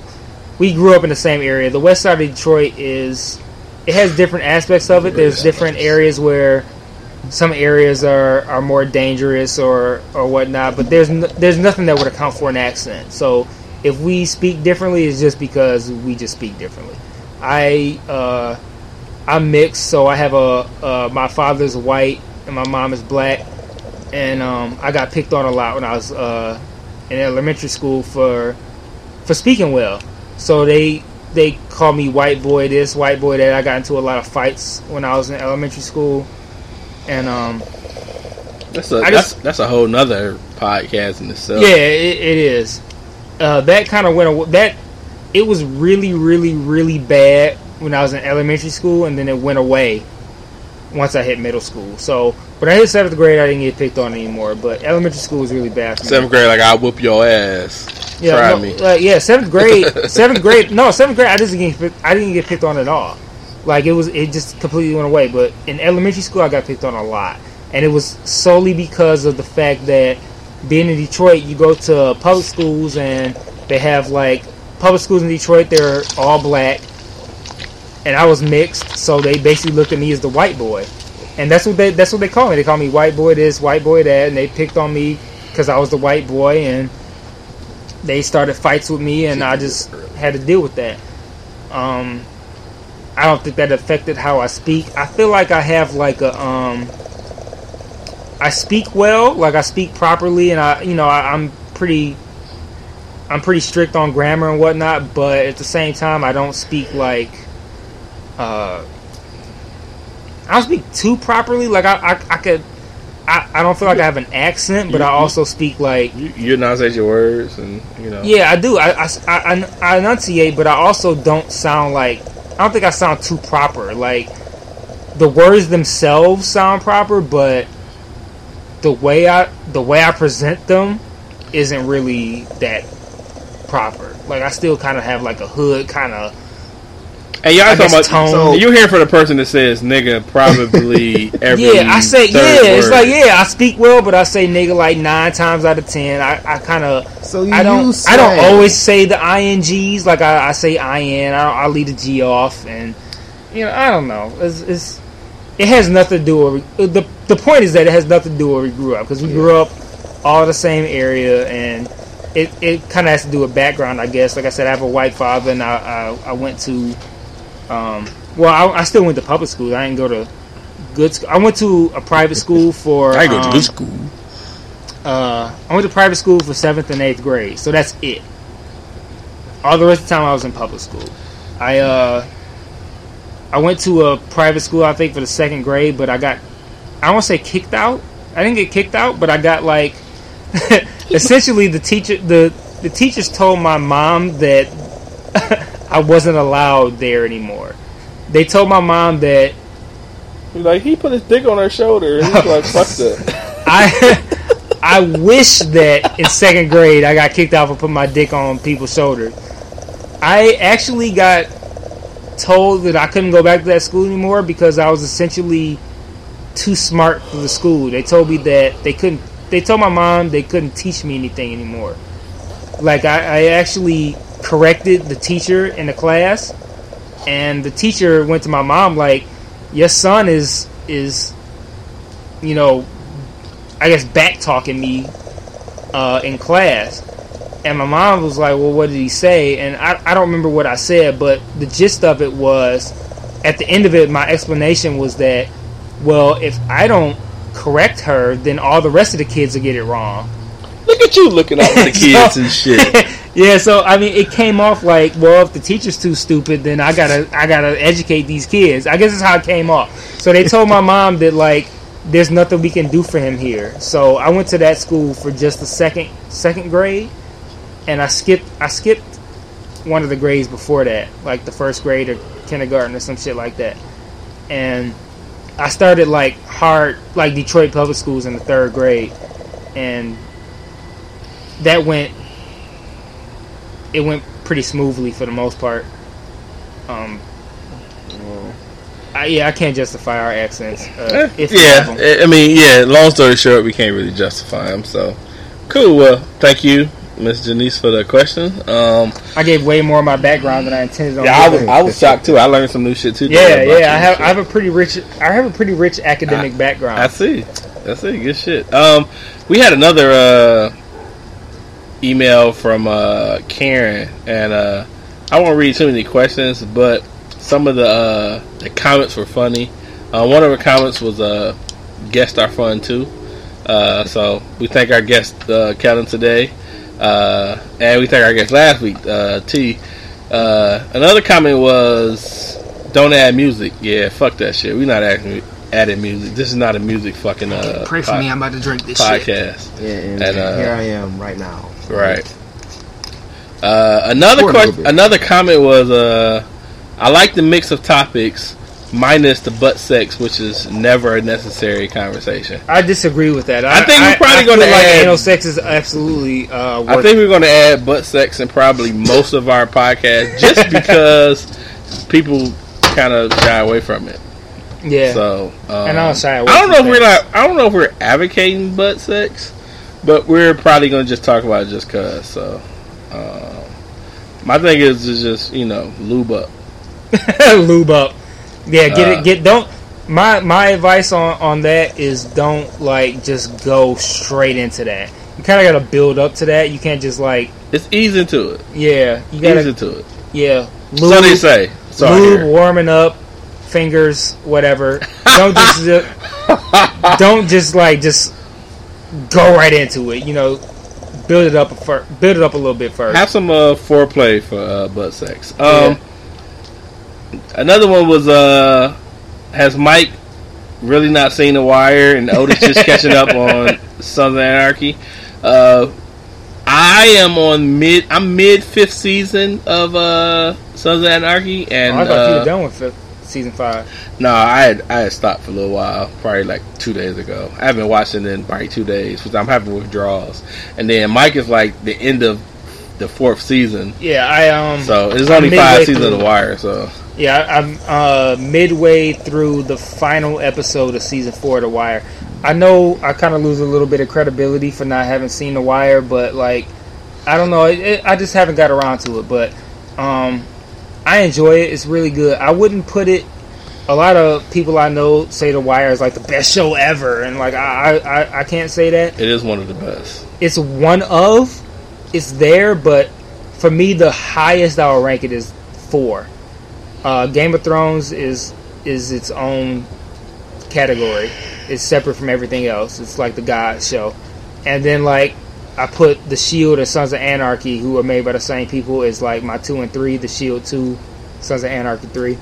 we grew up in the same area. The west side of Detroit is it has different aspects of it. There's different areas where some areas are, are more dangerous or or whatnot, but there's n- there's nothing that would account for an accent. So if we speak differently, it's just because we just speak differently. I uh, I'm mixed, so I have a uh, my father's white and my mom is black, and um, I got picked on a lot when I was uh, in elementary school for for speaking well. So they they call me white boy this, white boy that. I got into a lot of fights when I was in elementary school, and um, That's a I that's just- that's a whole nother podcast in itself. yeah, it, it is. Uh, that kind of went aw- that. It was really, really, really bad when I was in elementary school, and then it went away once I hit middle school. So when I hit seventh grade, I didn't get picked on anymore. But elementary school was really bad. For me. Seventh grade, like I'll whoop your ass. Yeah, Try no, me. uh, yeah, seventh grade, seventh grade. No, seventh grade. I didn't get I didn't get picked on at all. Like it was, it just completely went away. But in elementary school, I got picked on a lot, and it was solely because of the fact that being in Detroit, you go to public schools and they have like public schools in Detroit. They're all black, and I was mixed, so they basically looked at me as the white boy, and that's what they that's what they call me. They call me white boy this, white boy that, and they picked on me because I was the white boy and they started fights with me, and I just had to deal with that. Um, I don't think that affected how I speak. I feel like I have like a um, I speak well, like I speak properly, and I, you know, I, I'm pretty, I'm pretty strict on grammar and whatnot. But at the same time, I don't speak like, uh, I don't speak too properly. Like I, I, I could. I, I don't feel like I have an accent, but I also speak like You, you enunciate your words, and you know. yeah, I do. I, I, I, I enunciate, but I also don't sound like. I don't think I sound too proper. Like the words themselves sound proper, but the way I the way I present them isn't really that proper. Like I still kind of have like a hood kind of. And y'all I talking about tone. you hear from the person that says nigga probably every Yeah, I say third yeah. It's like yeah, I speak well, but I say nigga like nine times out of ten. I, I kind of So you I don't. use I don't always say the ings. Like I, I say in. I, I leave the g off, and you know I don't know. It's, it's it has nothing to do with the the point is that it has nothing to do with where we grew up because we grew up all the same area, and it it kind of has to do with background, I guess. Like I said, I have a white father, and I I, I went to um well I, I still went to public school. I didn't go to good school. I went to a private school for I go to um, good school. uh, I went to private school for seventh and eighth grade, so that's it. All the rest of the time I was in public school. I uh, I went to a private school I think for the second grade, but I got I don't say kicked out. I didn't get kicked out, but I got like essentially the teacher the the teachers told my mom that I wasn't allowed there anymore. They told my mom that Like he put his dick on her shoulder, and he's like, "Fuck that." I I wish that in second grade I got kicked out for putting my dick on people's shoulders. I actually got told that I couldn't go back to that school anymore because I was essentially too smart for the school. They told me that they couldn't. They told my mom they couldn't teach me anything anymore. Like I, I actually corrected the teacher in the class, and the teacher went to my mom like, "Your son is is, you know, I guess back talking me uh, in class. And my mom was like, Well, what did he say? And I, I don't remember what I said, but the gist of it was at the end of it, my explanation was that, well, if I don't correct her, then all the rest of the kids will get it wrong. Look at you looking out for the kids and shit. Yeah, so I mean, it came off like, well, if the teacher's too stupid, then I gotta, I gotta educate these kids. I guess that's how it came off. So they told my mom that like, there's nothing we can do for him here. So I went to that school for just the second, second grade, and I skipped, I skipped one of the grades before that, like the first grade or kindergarten or some shit like that, and I started like hard, like Detroit public schools in the third grade, and that went it went pretty smoothly for the most part. Um, I, yeah, I can't justify our accents. Uh, Eh, if we have 'em. yeah, I I mean, yeah. Long story short, we can't really justify them. So, cool. Well, thank you, Miss Janice, for the question. Um, I gave way more of my background than I intended on. yeah, I was. I was shocked too. I learned some new shit too. yeah, yeah. I have and I have a pretty rich I have a pretty rich academic I- background. I see. I see. Good shit. Um, we had another uh, email from uh, Karen, and uh, I won't read too many questions, but some of the uh, the comments were funny. Uh, one of her comments was uh, "Guests are fun too," uh, so we thank our guest uh, Kellen today, uh, and we thank our guest last week uh, T. Uh, another comment was, "Don't add music." Yeah, fuck that shit. We're not adding adding music. This is not a music fucking uh, Pray for pod- me, I'm about to drink this shit. podcast. Yeah, and, And, uh, here I am right now. Right. Uh, another For question, another comment was, uh, I like the mix of topics, minus the butt sex, which is never a necessary conversation. I disagree with that. I think we're probably gonna like add- anal sex is absolutely. Uh, I worth think we're going to add butt sex in probably most of our podcast just because people kind of shy away from it. yeah. So, um, And I'll shy away I don't know from if we're that. not. I don't know if we're advocating butt sex, but we're probably going to just talk about it just cause. So, um, my thing is to just you know lube up. lube up. Yeah, get Uh, it. Get don't. My my advice on on that is don't like just go straight into that. You kind of got to build up to that. You can't just like It's ease into it. yeah. You Ease gotta into it. yeah. So they say. Sorry. lube, warming up, fingers, whatever. Don't just don't just like just go right into it. You know, build it up fir- build it up a little bit first. Have some uh, foreplay for uh, butt sex. Um, Another one was uh, has Mike really not seen The Wire and Otis just catching up on Sons of Anarchy? Uh, I am on mid. I'm mid fifth season of uh, Sons of Anarchy, and Oh, I thought you uh, were done with fifth, season five. no, I had I had stopped for a little while, probably like two days ago. I haven't watched it in probably two days because I'm having withdrawals. And then Mike is like the end of the fourth season, Yeah, I um. so it's only five seasons of. The Wire. So Yeah, I'm uh, midway through the final episode of season four of The Wire. I know I kind of lose a little bit of credibility for not having seen The Wire, but like, I don't know. It, it, I just haven't got around to it, but um, I enjoy it. It's really good. I wouldn't put it. A lot of people I know say The Wire is like the best show ever, and like I, I, I can't say that it is one of the best. it's one of it's there but for me the highest i will rank it is four uh, game of thrones is is its own category it's separate from everything else it's like the god show and then like i put the shield and sons of anarchy who are made by the same people is like my two and three the shield two sons of anarchy three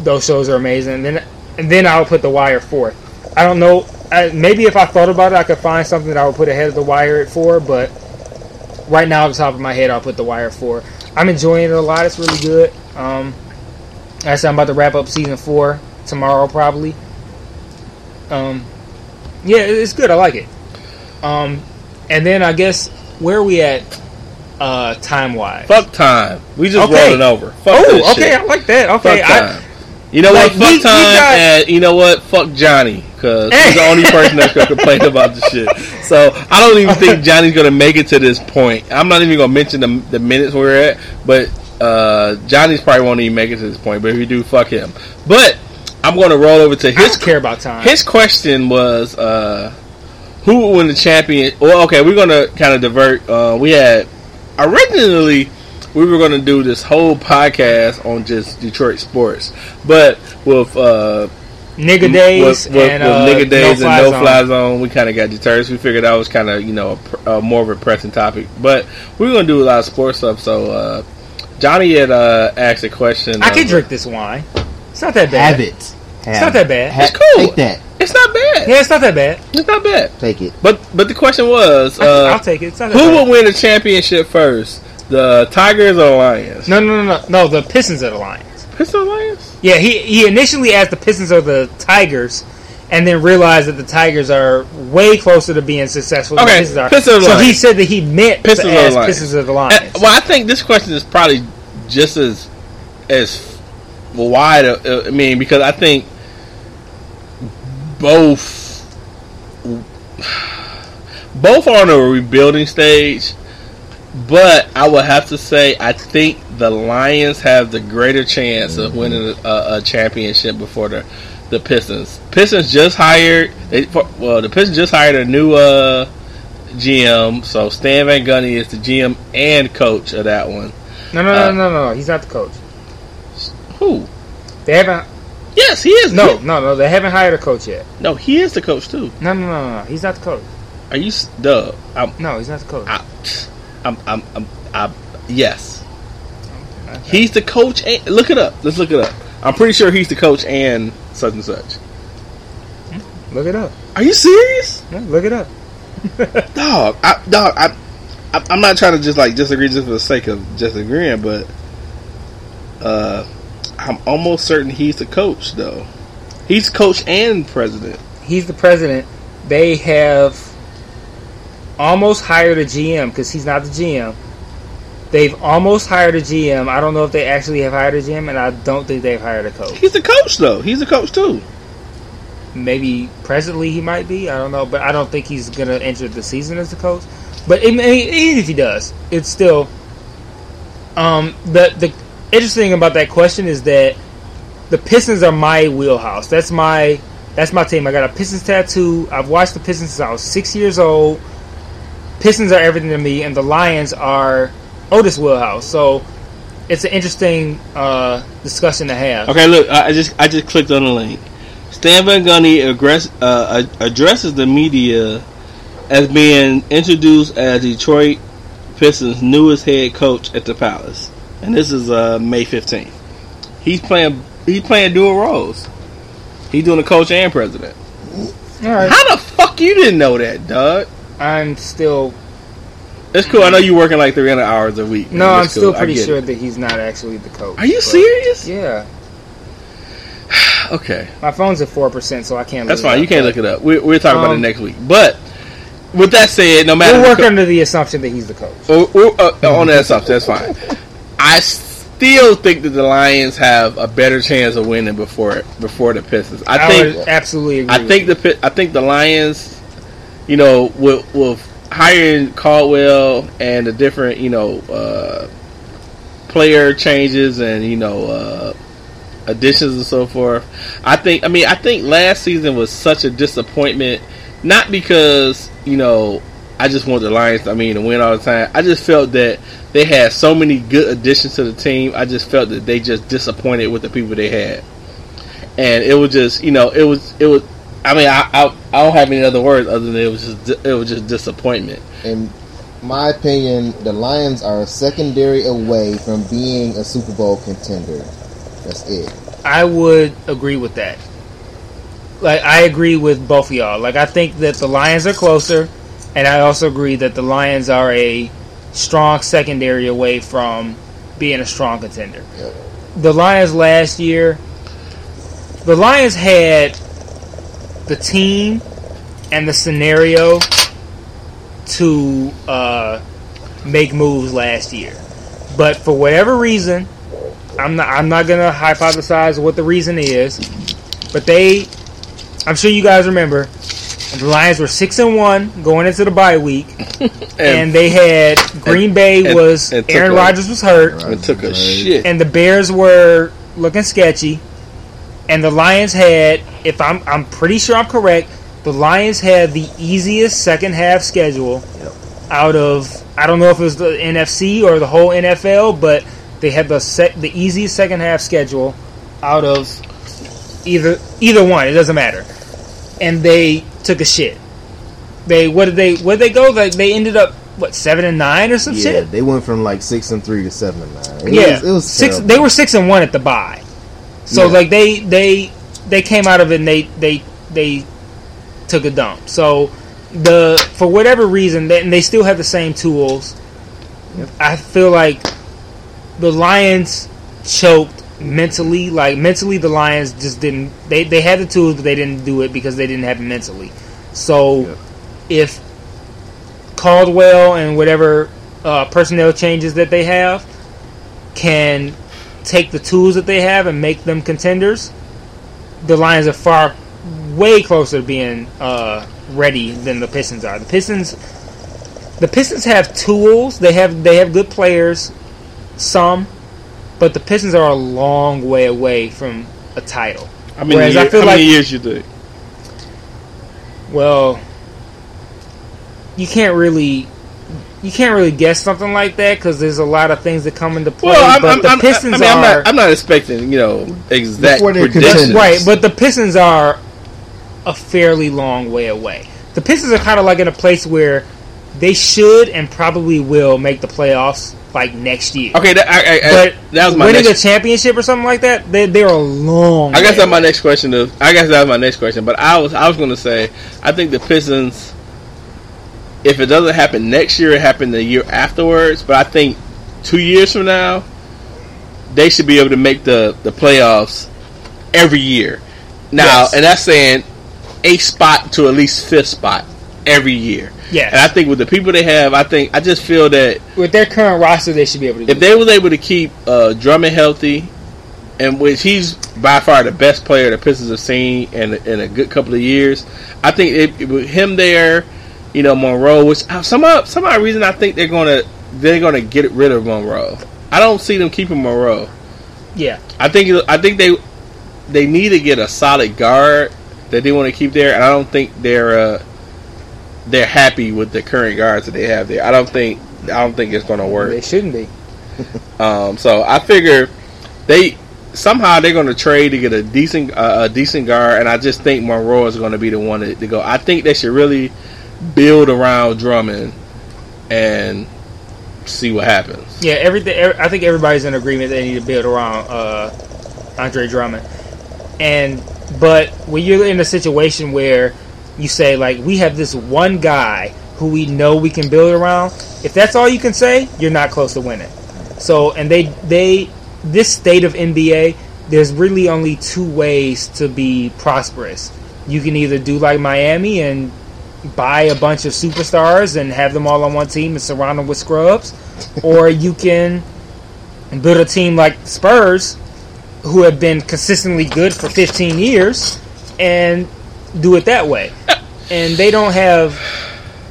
those shows are amazing and then and then i'll put the wire fourth i don't know I, maybe if I thought about it, I could find something that I would put ahead of the Wire at four. But right now, off the top of my head, I'll put the Wire four. I'm enjoying it a lot. It's really good. Um, I said, I'm about to wrap up season four tomorrow, probably. Um, yeah, it's good. I like it. Um, and then I guess where are we at uh, time wise? Fuck time. We just Okay. rolling over. Fuck Oh, okay, shit. I like that. Okay, Fuck I, time. you know like, what? Fuck we- we time, got- and you know what? Fuck Johnny, because he's the only person that's gonna complain about the shit. So I don't even think Johnny's gonna make it to this point. I'm not even gonna mention the, the minutes we're at, but uh, Johnny's probably won't even make it to this point. But if you do, fuck him. But I'm gonna roll over to I his care about time. his question was, uh, who would win the champion? Well, okay, we're gonna kind of divert. Uh, we had originally we were gonna do this whole podcast on just Detroit sports, but with uh, nigga days with, with, and with uh, nigga days no-fly and no zone. fly zone, we kind of got deterred. So we figured that was kind of you know a, pr- uh, more of a pressing topic. But we are gonna do a lot of sports stuff. So uh, Johnny had uh, asked a question. I of- can drink this wine. It's not that bad. Have it. It's not that bad. Ha- It's cool. Take that. It's not bad. Yeah, it's not that bad. It's not bad. Take it. But but the question was, I can- uh, I'll take it. It's not who bad. will win the championship first? The Tigers or the Lions? No, no, no, no, no. The Pistons are the Lions. Pistons or Lions? Yeah, he he initially asked the Pistons or the Tigers, and then realized that the Tigers are way closer to being successful than Okay, the Pistons are. Pistons so he said that he meant Pistons to or ask Lions? Pistons or the Lions. Uh, well, I think this question is probably just as as wide. uh, I mean, because I think both both are on a rebuilding stage. But I would have to say, I think the Lions have the greater chance of winning a, a championship before the the Pistons. Pistons just hired. They, well, the Pistons just hired a new uh, GM. So Stan Van Gundy is the GM and coach of that one. no, no, uh, no, no, no. He's not the coach. Who? They haven't. Yes, he is. No, no, no. They haven't hired a coach yet. no, he is the coach too. No, no, no, no. He's not the coach. Are you Dub? I'm, No, he's not the coach. I, I'm, I'm, I'm, I'm, yes. He's the coach. And, look it up. Let's look it up. I'm pretty sure he's the coach and such and such. Look it up. Are you serious, Yeah, look it up. dog? I, dog, I, I, I'm not trying to just like disagree just for the sake of just agreeing, but uh, I'm almost certain he's the coach though. He's coach and president. He's the president. They have almost hired a GM because he's not the GM. They've almost hired a GM. I don't know if they actually have hired a GM, and I don't think they've hired a coach. He's the coach though. He's the coach too. Maybe presently he might be. I don't know, but I don't think he's gonna enter the season as the coach. But even if he does, it's still. Um, the the interesting about that question is that the Pistons are my wheelhouse. That's my that's my team. I got a Pistons tattoo. I've watched the Pistons since I was six years old. Pistons are everything to me, and the Lions are Otis wheelhouse. So it's an interesting uh, discussion to have. Okay, look, I just I just clicked on the link. Stan Van Gundy aggress, uh, addresses the media as being introduced as Detroit Pistons' newest head coach at the Palace, and this is uh, May 15th. He's playing he's playing dual roles. He's doing the coach and president. All right, How the fuck you didn't know that, Doug? I'm still It's cool. I know you're working like 300 hours a week. no. I'm It's still pretty sure it. that he's not actually the coach. Are you serious? Yeah, Okay. my phone's at four percent, so I can't. That's look fine. up, You can't look it up. We, we'll talk about it Um, next week. But with that said, no matter We'll work the, under the assumption that he's the coach. co- uh, uh, on that assumption, that's fine. I still think that the Lions have a better chance of winning before before the Pistons. I, I, think absolutely agree. I think the I think the Lions, you know, with with hiring Caldwell and the different you know uh, player changes and you know uh, additions and so forth. I think I mean I think last season was such a disappointment, not because you know I just want the Lions I mean to win all the time. I just felt that they had so many good additions to the team. I just felt that they just disappointed with the people they had, and it was just you know it was it was. I mean, I, I I don't have any other words other than it was just it was just disappointment. In my opinion, the Lions are a secondary away from being a Super Bowl contender. That's it. I would agree with that. Like I agree with both of y'all. Like I think that the Lions are closer, and I also agree that the Lions are a strong secondary away from being a strong contender. Yep. The Lions last year, the Lions had the team and the scenario to uh, make moves last year, but for whatever reason, I'm not. I'm not gonna hypothesize what the reason is, but they. I'm sure you guys remember. The Lions were six and one going into the bye week, and, they had Green Bay and- was and Aaron Rodgers was hurt, it took a shit. and the Bears were looking sketchy, and the Lions had. If I'm, I'm pretty sure I'm correct. The Lions had the easiest second half schedule out of. I don't know if it was the NFC or the whole NFL, but they had the sec, the easiest second half schedule out of either either one. It doesn't matter. And they took a shit. They what did they where did they go? Like they ended up what seven and nine or some Yeah, shit. they went from like six and three to seven and nine. It yeah, was, it was six. terrible. They were six and one at the bye. So Yeah. like they they they came out of it and they they they took a dump. So the for whatever reason, they, and they still have the same tools. I feel like the Lions choked mentally. Like mentally, the Lions just didn't. They they had the tools, but they didn't do it because they didn't have it mentally. So Yeah. if Caldwell and whatever uh, personnel changes that they have can take the tools that they have and make them contenders, the Lions are far way closer to being uh, ready than the Pistons are. The Pistons, the Pistons have tools. They have they have good players, some, but the Pistons are a long way away from a title. How many, Whereas I year- feel how many like- years you think? Well, you can't really. You can't really guess something like that because there's a lot of things that come into play. Well, I'm, but I'm, the I'm, Pistons I mean, I'm are not, I'm not expecting you know exact Before they're predictions. right, but the Pistons are a fairly long way away. The Pistons are kind of like in a place where they should and probably will make the playoffs like next year. Okay, that, I, I, but that was my winning next. a championship or something like that, they, they're a long. I guess way that's my next question. Is, I guess that was my next question. But I was I was going to say I think the Pistons, if it doesn't happen next year, it happened the year afterwards. But I think two years from now, they should be able to make the the playoffs every year. Now, Yes. and that's saying a spot to at least fifth spot every year. Yes. And I think with the people they have, I think I just feel that With their current roster, they should be able to. Do if they was able to keep uh, Drummond healthy, and which he's by far the best player the Pistons have seen in in a good couple of years, I think it, it- with him there, you know Monroe, which uh, some odd- some odd reason I think they're gonna they're gonna get rid of Monroe. I don't see them keeping Monroe. yeah, I think I think they they need to get a solid guard that they want to keep there, and I don't think they're uh, they're happy with the current guards that they have there. I don't think I don't think it's gonna work. they shouldn't be. Um, so I figure they somehow they're going to trade to get a decent uh, a decent guard, and I just think Monroe is going to be the one to, to go. I think they should really build around Drummond and see what happens. Yeah, everything. every- I think everybody's in agreement they need to build around uh, Andre Drummond. And but when you're in a situation where you say like we have this one guy who we know we can build around, if that's all you can say, you're not close to winning. So and they they this state of NBA, there's really only two ways to be prosperous. You can either do like Miami and buy a bunch of superstars and have them all on one team and surround them with scrubs, or you can build a team like Spurs, who have been consistently good for 15 years, and do it that way. And they don't have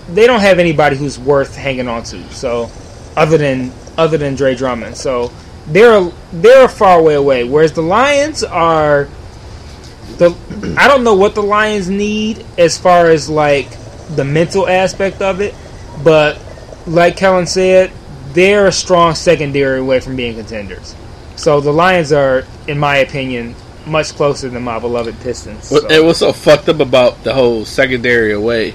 they don't have anybody who's worth hanging on to. So other than other than Dre Drummond, so they're they're far way away. Whereas the Lions are the I don't know what the Lions need as far as like the mental aspect of it, but like Kellen said, they're a strong secondary away from being contenders. So the Lions are, in my opinion, much closer than my beloved Pistons. So- and what's so fucked up about the whole secondary away?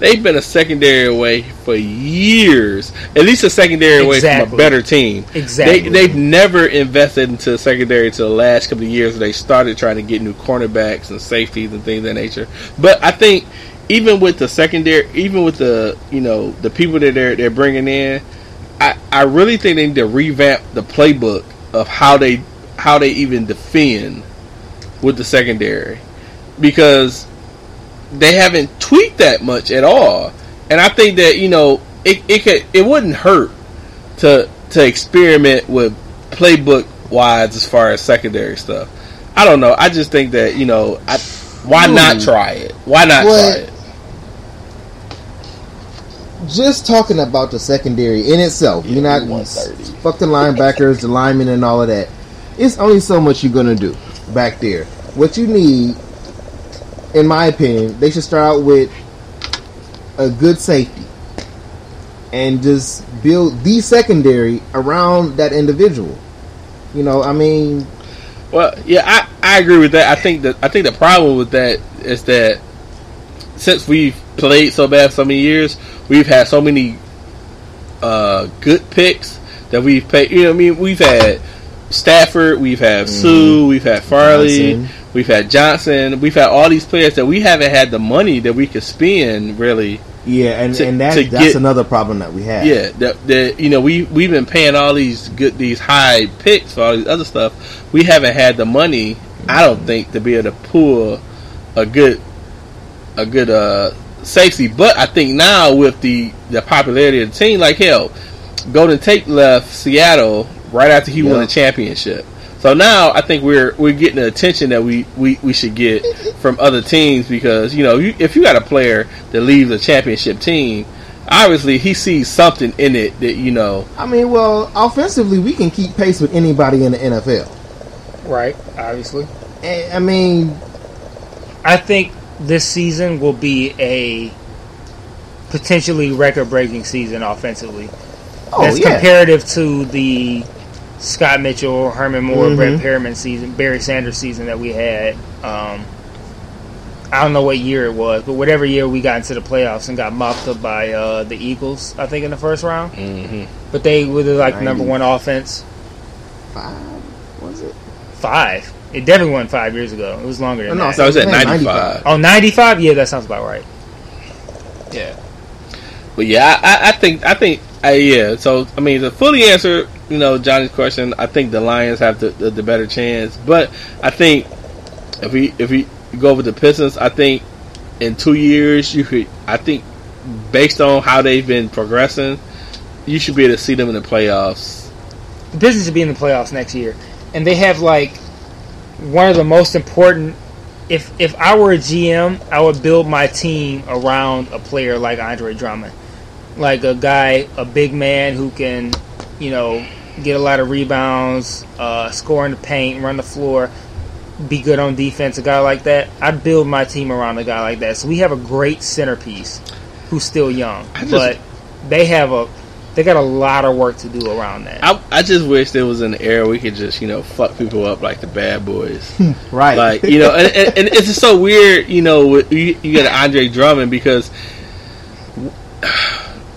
They've been a secondary away for years. At least a secondary away from a better team. Exactly. They, they've never invested into the secondary until the last couple of years they started trying to get new cornerbacks and safeties and things of that nature. But I think even with the secondary, even with the you know the people that they're they're bringing in, I, I really think they need to revamp the playbook of how they how they even defend with the secondary because they haven't tweaked that much at all. And I think that you know it it could it wouldn't hurt to to experiment with playbook wise as far as secondary stuff. I don't know. I just think that you know I, why not Hmm. try it? Why not try it? just talking about the secondary in itself, you're not 130. fuck the linebackers, the linemen, and all of that. It's only so much you're gonna do back there. What you need, in my opinion, they should start out with a good safety and just build the secondary around that individual. You know, I mean, Well, yeah, I I agree with that. I think that I think the problem with that is that since we've played so bad so many years, we've had so many uh, good picks that we've paid. You know, I mean, we've had Stafford, we've had Suh, we've had Fairley, Johnson. we've had Johnson, we've had all these players that we haven't had the money that we could spend really. Yeah, and, To- and that, that's get- another problem that we have. Yeah, that, that you know we we've been paying all these good these high picks for all these other stuff. We haven't had the money, I don't think, to be able to pull a good a good uh safety. But I think now with the the popularity of the team, like hell, Golden Tate left Seattle right after he won Yeah. the championship. So now I think we're we're getting the attention that we, we, we should get from other teams because you know you, if you got a player that leaves a championship team, obviously he sees something in it that you know. I mean, well, offensively, we can keep pace with anybody in the NFL. Right, obviously. And, I mean, I think this season will be a potentially record-breaking season offensively. oh That's yeah, comparative to the Scott Mitchell, Herman Moore, Mhm. Brett Perriman season, Barry Sanders season that we had. Um, I don't know what year it was, but whatever year we got into the playoffs and got mopped up by uh, the Eagles, I think in the first round. Mm-hmm. But they were the, like number one offense. five was it? Five. It definitely wasn't five years ago. It was longer than No, that. So I was at Man, ninety five. oh, 95? Yeah, that sounds about right. Yeah. But yeah, I, I I think I think uh, yeah. So I mean, to fully answer you know Johnny's question, I think the Lions have the, the, the better chance. But I think if we if we go with the Pistons, I think in two years you could. I think based on how they've been progressing, you should be able to see them in the playoffs. the Pistons should be in the playoffs next year, and they have like one of the most important. If if I were a GM, I would build my team around a player like Andre Drummond, like a guy, a big man who can, you know, get a lot of rebounds, uh, score in the paint, run the floor, be good on defense. A guy like that, I'd build my team around a guy like that. So we have a great centerpiece who's still young, just- but they have a they got a lot of work to do around that. I, I just wish there was an era we could just you know fuck people up like the Bad Boys. Right. like you know, and, and, and it's just so weird, you know. with- You, you get Andre Drummond because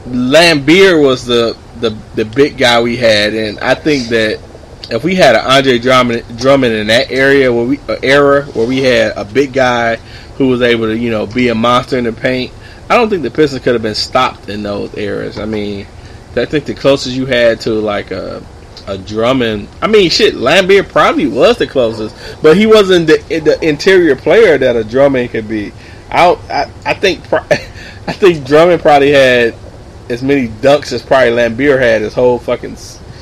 Laimbeer was the, the the big guy we had, and I think that if we had an Andre Drummond Drummond in that area where we uh, era where we had a big guy who was able to you know be a monster in the paint, I don't think the Pistons could have been stopped in those eras. I mean, I think the closest you had to like a a Drummond. I mean, shit, Laimbeer probably was the closest, but he wasn't the the interior player that a Drummond could be. I I, I think I think Drummond probably had as many dunks as probably Laimbeer had his whole fucking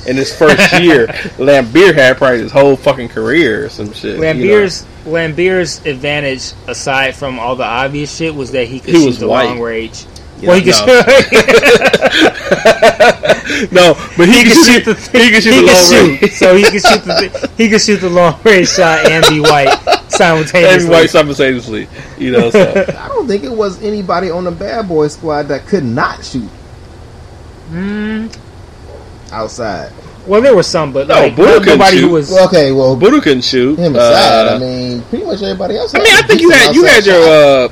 in his first year. Laimbeer had probably his whole fucking career or some shit. you know. Laimbeer's Laimbeer's advantage, aside from all the obvious shit, was that he could He shoot was the white. long range. Yeah, well, he could, no. shoot, no, but he, he could could shoot, shoot the he could shoot he the long shoot. range. So he could shoot the he could shoot the long range shot and be white and simultaneously. white simultaneously. You know, so I don't think it was anybody on the Bad Boy squad that could not shoot Mm, outside. well, there was some, but No, like no- couldn't nobody who shoot. was. Well, okay, well, Buddha couldn't shoot. him aside. Uh, I mean, pretty much everybody else. I mean, I think you had you had your. Uh,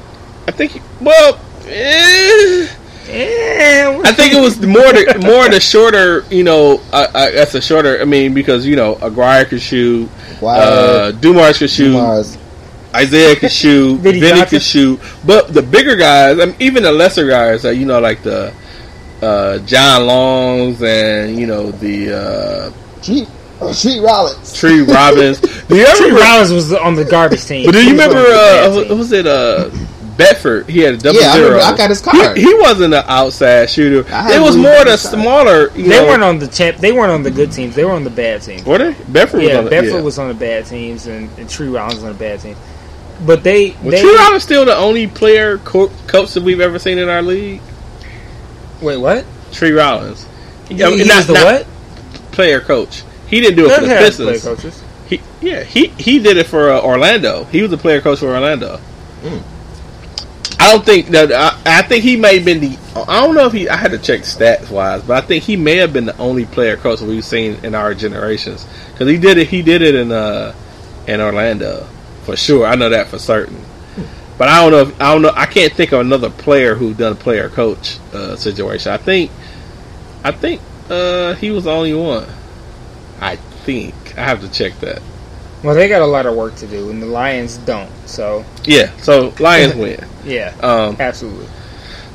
I think well. Eh, Eh, I think it was more the more the shorter, you know. I, I, that's a shorter. I mean, because you know, Aguirre could shoot, uh, Why? Dumars could shoot, Mars. Isaiah could shoot, Vinny Vinny could shoot. But the bigger guys, I mean, even the lesser guys, uh, you know, like the uh, John Longs and you know the uh, Street, uh, Street Rollins. Tree Rollins. Do you ever Tree remember? Rollins was on the garbage team. But do you He was on remember? the Uh, what was it? Uh, Bedford. He had a double Yeah, I zero. remember. I got his card. He, he wasn't an outside shooter. It was more on the the smaller. You They know, weren't on the champ. They weren't on the good teams. They were on the bad teams. Were they? Bedford was Yeah, on the Bedford yeah. was on the bad teams, and, and Tree Rollins was on the bad team. But they, Was they Tree Rollins still the only player co- coach that we've ever seen in our league? Wait, what? Tree Rollins. He, Yeah, he not- was the what? Player coach. He didn't do it for the had player coaches. He, yeah, he he did it for uh, Orlando. He was the player coach for Orlando. Hmm. I don't think that. I, I think he may have been the. I don't know if he. I had to check stats wise, but I think he may have been the only player coach we've seen in our generations because he did it. He did it in uh and Orlando for sure. I know that for certain. But I don't know. If, I don't know. I can't think of another player who done a player coach uh, situation. I think. I think uh, he was the only one. I think I have to check that. Well, they got a lot of work to do, and the Lions don't. So Yeah. So Lions win. yeah, Um, absolutely.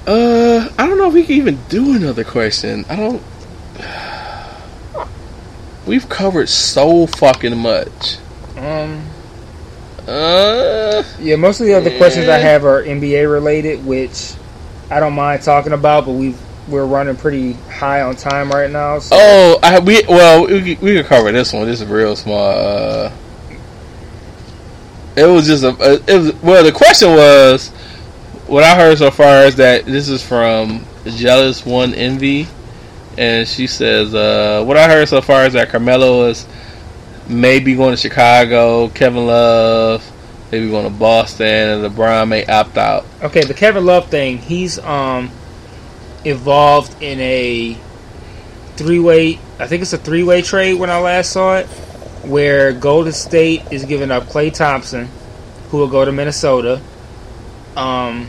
Uh, I don't know if we can even do another question. I don't. We've covered so fucking much. Um, Uh, yeah, most of the other questions I have are NBA related, which I don't mind talking about, but we've we're running pretty high on time right now. So oh, I we well we we could cover this one. This is real small. Uh, it was just a. It was well. The question was, what I heard so far is that this is from Jealous One Envy, and she says, uh, what I heard so far is that Carmelo is maybe going to Chicago, Kevin Love, maybe going to Boston, and LeBron may opt out. Okay, the Kevin Love thing, he's um evolved in a three way I think it's a three way trade when I last saw it, where Golden State is giving up Klay Thompson, who will go to Minnesota. Um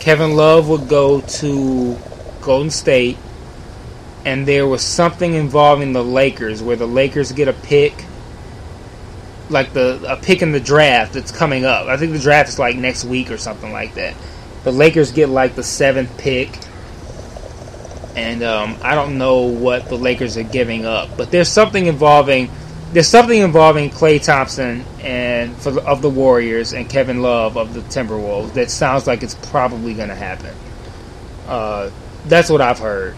Kevin Love would go to Golden State and there was something involving the Lakers where the Lakers get a pick like the a pick in the draft that's coming up. I think the draft is like next week or something like that. The Lakers get like the seventh pick, and um, I don't know what the Lakers are giving up, but there's something involving there's something involving Klay Thompson and for of the Warriors and Kevin Love of the Timberwolves that sounds like it's probably going to happen. Uh, that's what I've heard.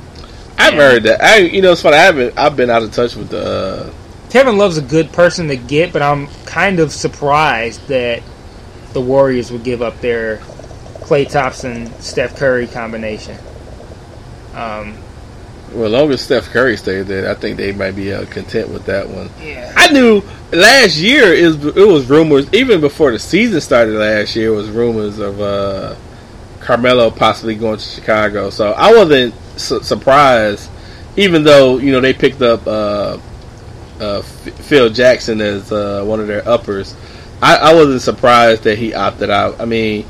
I've heard that. I you know it's funny. I haven't. I've been out of touch with the. Uh, Kevin Love's a good person to get, but I'm kind of surprised that the Warriors would give up their Klay Thompson Steph Curry combination. Um, well, as long as Steph Curry stays there, I think they might be uh, content with that one. yeah. I knew last year is it was rumors even before the season started last year was rumors of uh, Carmelo possibly going to Chicago. So I wasn't su- surprised, even though you know they picked up uh, uh, F- Phil Jackson as uh, one of their uppers. I, I wasn't surprised that he opted out. I mean,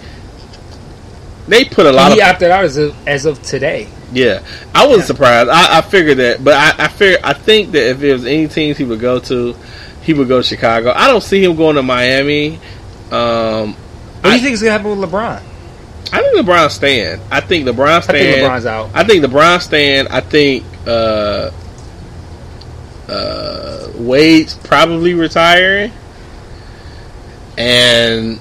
they put a lot He of opted out as of, as of today. yeah, I wasn't Yeah. surprised. I, I figured that, but I, I figure I think that if there was any teams he would go to, he would go to Chicago. I don't see him going to Miami. Um, What do you think is going to happen with LeBron? I think LeBron stand. I think LeBron I stand. think LeBron's out. I think LeBron stand. I think uh, uh, Wade's probably retiring, and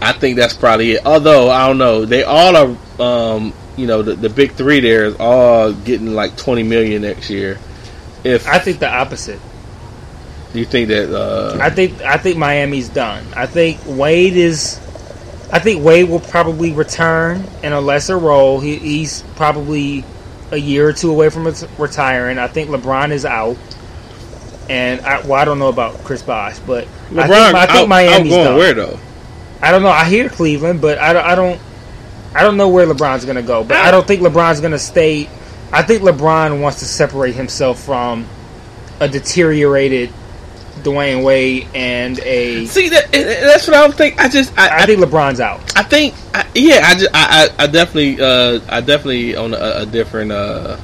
I think that's probably it. Although I don't know, they all are. Um, you know, the, the big three there is all getting like twenty million next year. If I think the opposite. do you think that, uh, I think I think Miami's done. I think Wade is. I think Wade will probably return in a lesser role. He, he's probably a year or two away from ret- retiring. I think LeBron is out, and I, well, I don't know about Chris Bosh, but I LeBron, think, I think out- Miami's outgoing done. where though? I don't know. I hear Cleveland, but I don't. I don't, I don't know where LeBron's going to go. But. I don't think LeBron's going to stay. I think LeBron wants to separate himself from a deteriorated Dwyane Wade and a. See that that's what I don't think. I just I, I think LeBron's out. I think, I, yeah, I, just, I, I, I definitely, uh, I definitely on a, a different, uh,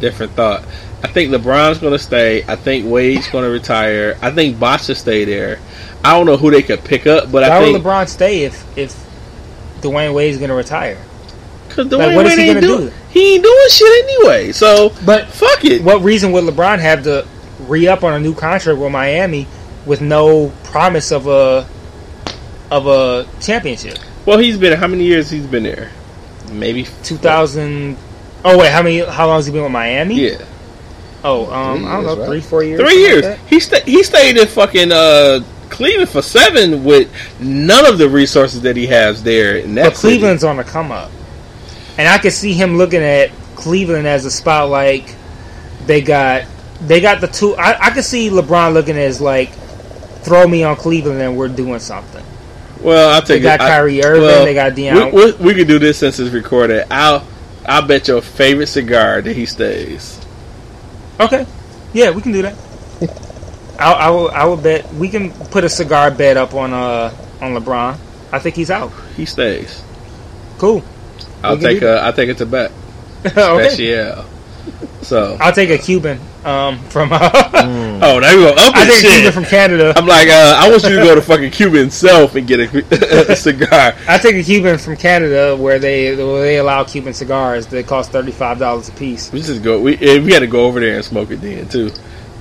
different thought. I think LeBron's going to stay. I think Wade's going to retire. I think Bosh will stay there. I don't know who they could pick up, but Why I would think LeBron stay if if Dwyane Wade's going to retire? because like, what is he ain't gonna do, do? he ain't doing shit anyway. So But fuck it. what reason would LeBron have to re up on a new contract with Miami with no promise of a of a championship? Well, he's been how many years? He's been there? Maybe Two thousand. Oh wait, how many? How long has he been with Miami? Yeah, Oh, um, Three I don't years, know, right? three, four years. three years. like he sta he stayed in fucking uh, Cleveland for seven with none of the resources that he has there. In that But city. Cleveland's on the come up, and I could see him looking at Cleveland as a spot like they got they got the two. I, I could see LeBron looking as like throw me on Cleveland and we're doing something. Well, I'll They got it. I- Kyrie Irving, well, they got Dion. We, we, we could do this since it's recorded. I'll I'll bet your favorite cigar that he stays. Okay, yeah, we can do that. I, I will. I will bet we can put a cigar bet up on uh on LeBron. I think he's out. He stays. Cool. I'll can take a. I'll take it to bet. okay. Special. So. I'll take a Cuban um from. Uh, Oh, now you go up I and take shit. Cuban from Canada. I'm like, uh, I want you to go to fucking Cuba itself and get a, a cigar. I take a Cuban from Canada where they where they allow Cuban cigars that cost thirty five dollars a piece. We just go. We eh, we had to go over there and smoke it then too,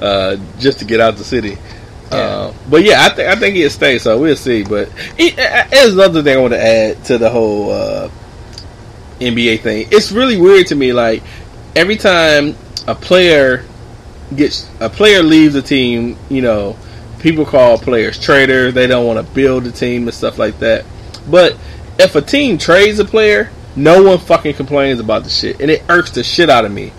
uh, just to get out the city. Uh, but yeah, I think I think he'll stay. So we'll see. But it, uh, there's another thing I want to add to the whole uh, NBA thing. It's really weird to me. Like every time a player gets a player leaves a team, you know, people call players traitors. They don't want to build a team and stuff like that. But if a team trades a player, no one fucking complains about the shit, and it irks the shit out of me.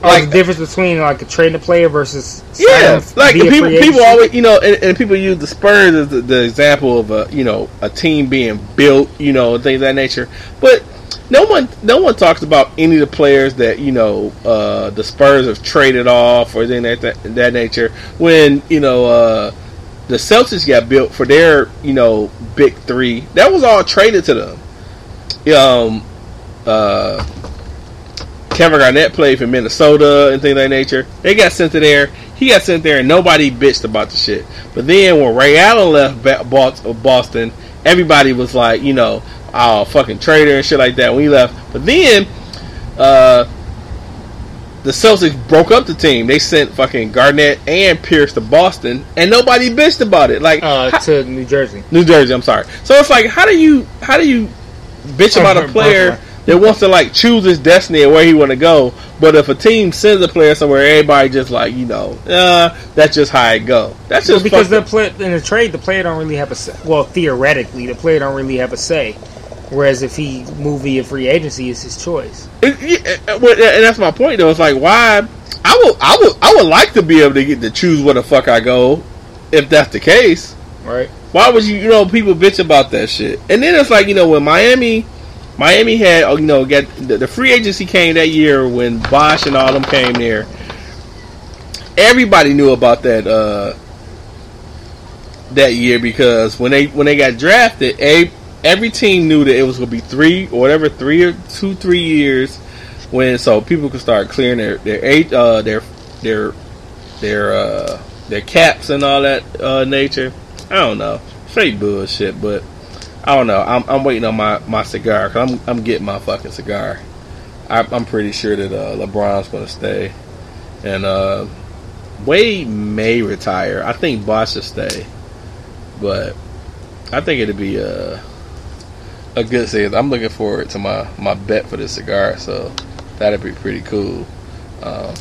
Oh, like the difference between like a trading a player versus Yeah, like people, people always, you know, and, and people use the Spurs as the, the example of a, you know, a team being built, you know, things of that nature. But no one, no one talks about any of the players that you know uh, the Spurs have traded off or anything like that, that nature. When you know uh, the Celtics got built for their, you know, big three, that was all traded to them. Um, uh, Kevin Garnett played for Minnesota and things of that nature. They got sent to there. He got sent there, and nobody bitched about the shit. But then when Ray Allen left Boston, everybody was like, you know, oh fucking traitor and shit like that when he left. But then, uh, the Celtics broke up the team. They sent fucking Garnett and Pierce to Boston, and nobody bitched about it. Like uh, how- to New Jersey. New Jersey. I'm sorry. So it's like, how do you how do you bitch about a player that wants to like choose his destiny and where he want to go? But if a team sends a player somewhere, everybody just like you know, uh, that's just how it go. That's Well, just because the play, in the trade, the player don't really have a say. Well, theoretically, the player don't really have a say. Whereas if he move via free agency, it's his choice. It, yeah, uh, and that's my point though. It's like why I would I would I would like to be able to get to choose where the fuck I go, if that's the case. Right. Why would you you know people bitch about that shit? And then it's like you know when Miami, Miami had oh, you know get the, the free agency came that year when Bosh and all them came there. Everybody knew about that uh, that year because when they when they got drafted, a every team knew that it was going to be three or whatever three or two three years when so people could start clearing their their eight uh, their their their uh, their caps and all that uh, nature. I don't know, straight bullshit. But I don't know. I'm, I'm waiting on my, my cigar because I'm I'm getting my fucking cigar. I, I'm pretty sure that uh, LeBron's going to stay, and uh, Wade may retire. I think Bosh should stay, but I think it'd be a a good season. I'm looking forward to my my bet for this cigar, so that'd be pretty cool. Um,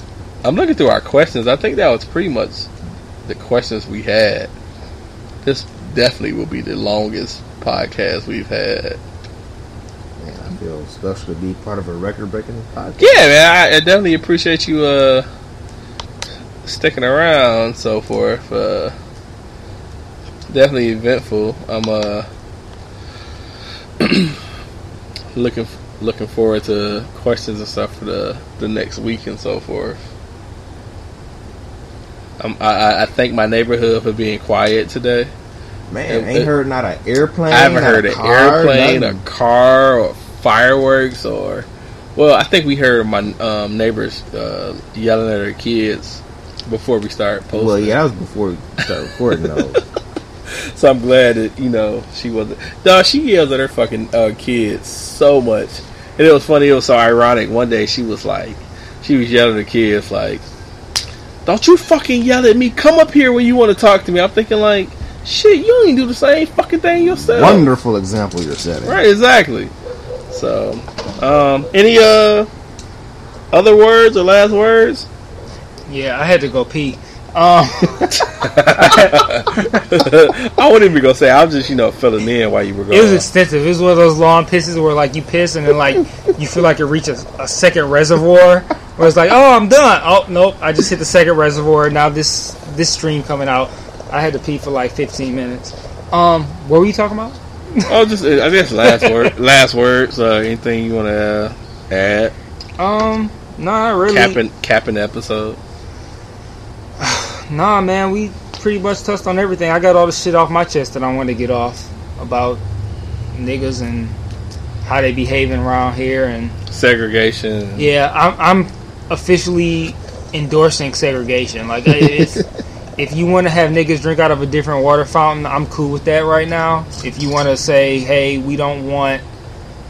I'm looking through our questions. I think that was pretty much the questions we had. This definitely will be the longest podcast we've had. Man, I feel special to be part of a record-breaking podcast. Yeah, man, I, I definitely appreciate you uh sticking around, so forth. Uh, definitely eventful. I'm uh looking looking forward to questions and stuff for the the next week and so forth. Um, I, I- thank my neighborhood for being quiet today. Man, It- ain't it- heard not an airplane. I haven't heard an car, airplane, a car, or fireworks, or well, I think we heard my um, neighbors uh, yelling at their kids before we started posting. Well, yeah, that was before we started recording those. So I'm glad that you know she wasn't. No, she yells at her fucking uh, kids so much, and it was funny. It was so ironic. One day she was like, she was yelling at the kids like, "Don't you fucking yell at me! Come up here when you want to talk to me." I'm thinking like, shit, you ain't do the same fucking thing yourself. Wonderful example you're setting. Right, exactly. So, um, any uh other words or last words? Yeah, I had to go pee. Um, I wouldn't even go say. I was just you know filling in while you were going. it was extensive. It was one of those long pisses where like you piss and then like you feel like you reach a, a second reservoir. Where it's like, oh, I'm done. Oh nope, I just hit the second reservoir. Now this this stream coming out. I had to pee for like 15 minutes. Um, what were you talking about? oh, just I guess last word. Last words. Uh, anything you want to uh, add? Um, no, not really. Capping capping episode. Nah, man, we pretty much touched on everything. I got all the shit off my chest that I wanted to get off about niggas and how they behaving around here, and Segregation. yeah, I'm, I'm officially endorsing segregation. Like, if you want to have niggas drink out of a different water fountain, I'm cool with that right now. If you want to say, hey, we don't want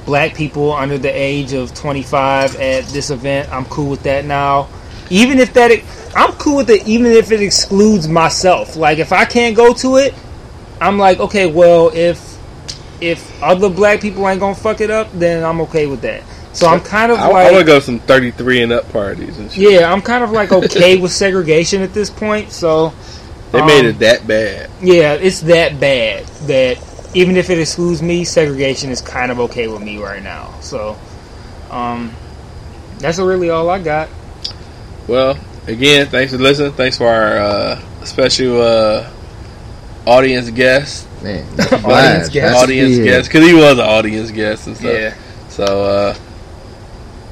black people under the age of 25 at this event, I'm cool with that now. Even if that, I'm cool with it. Even if it excludes myself. Like, if I can't go to it, I'm like, okay, well, if if other black people ain't gonna fuck it up, then I'm okay with that. So I'm kind of I, like, I want to go to some 33 and up parties and shit. yeah, I'm kind of like okay with segregation at this point. So They made um, it that bad. yeah, it's that bad that even if it excludes me, segregation is kind of okay with me right now. So, um, that's really all I got. Well, again, thanks for listening. Thanks for our uh, special uh, audience guest. Man, Audience guest. audience guest. Because he was an audience guest and stuff. Yeah, So, uh,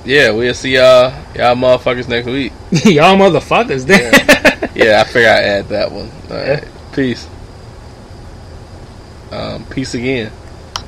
yeah, we'll see y'all, y'all motherfuckers next week. y'all motherfuckers. Then. Yeah, I figure I'd add that one. All Yeah. Peace. Um, peace again.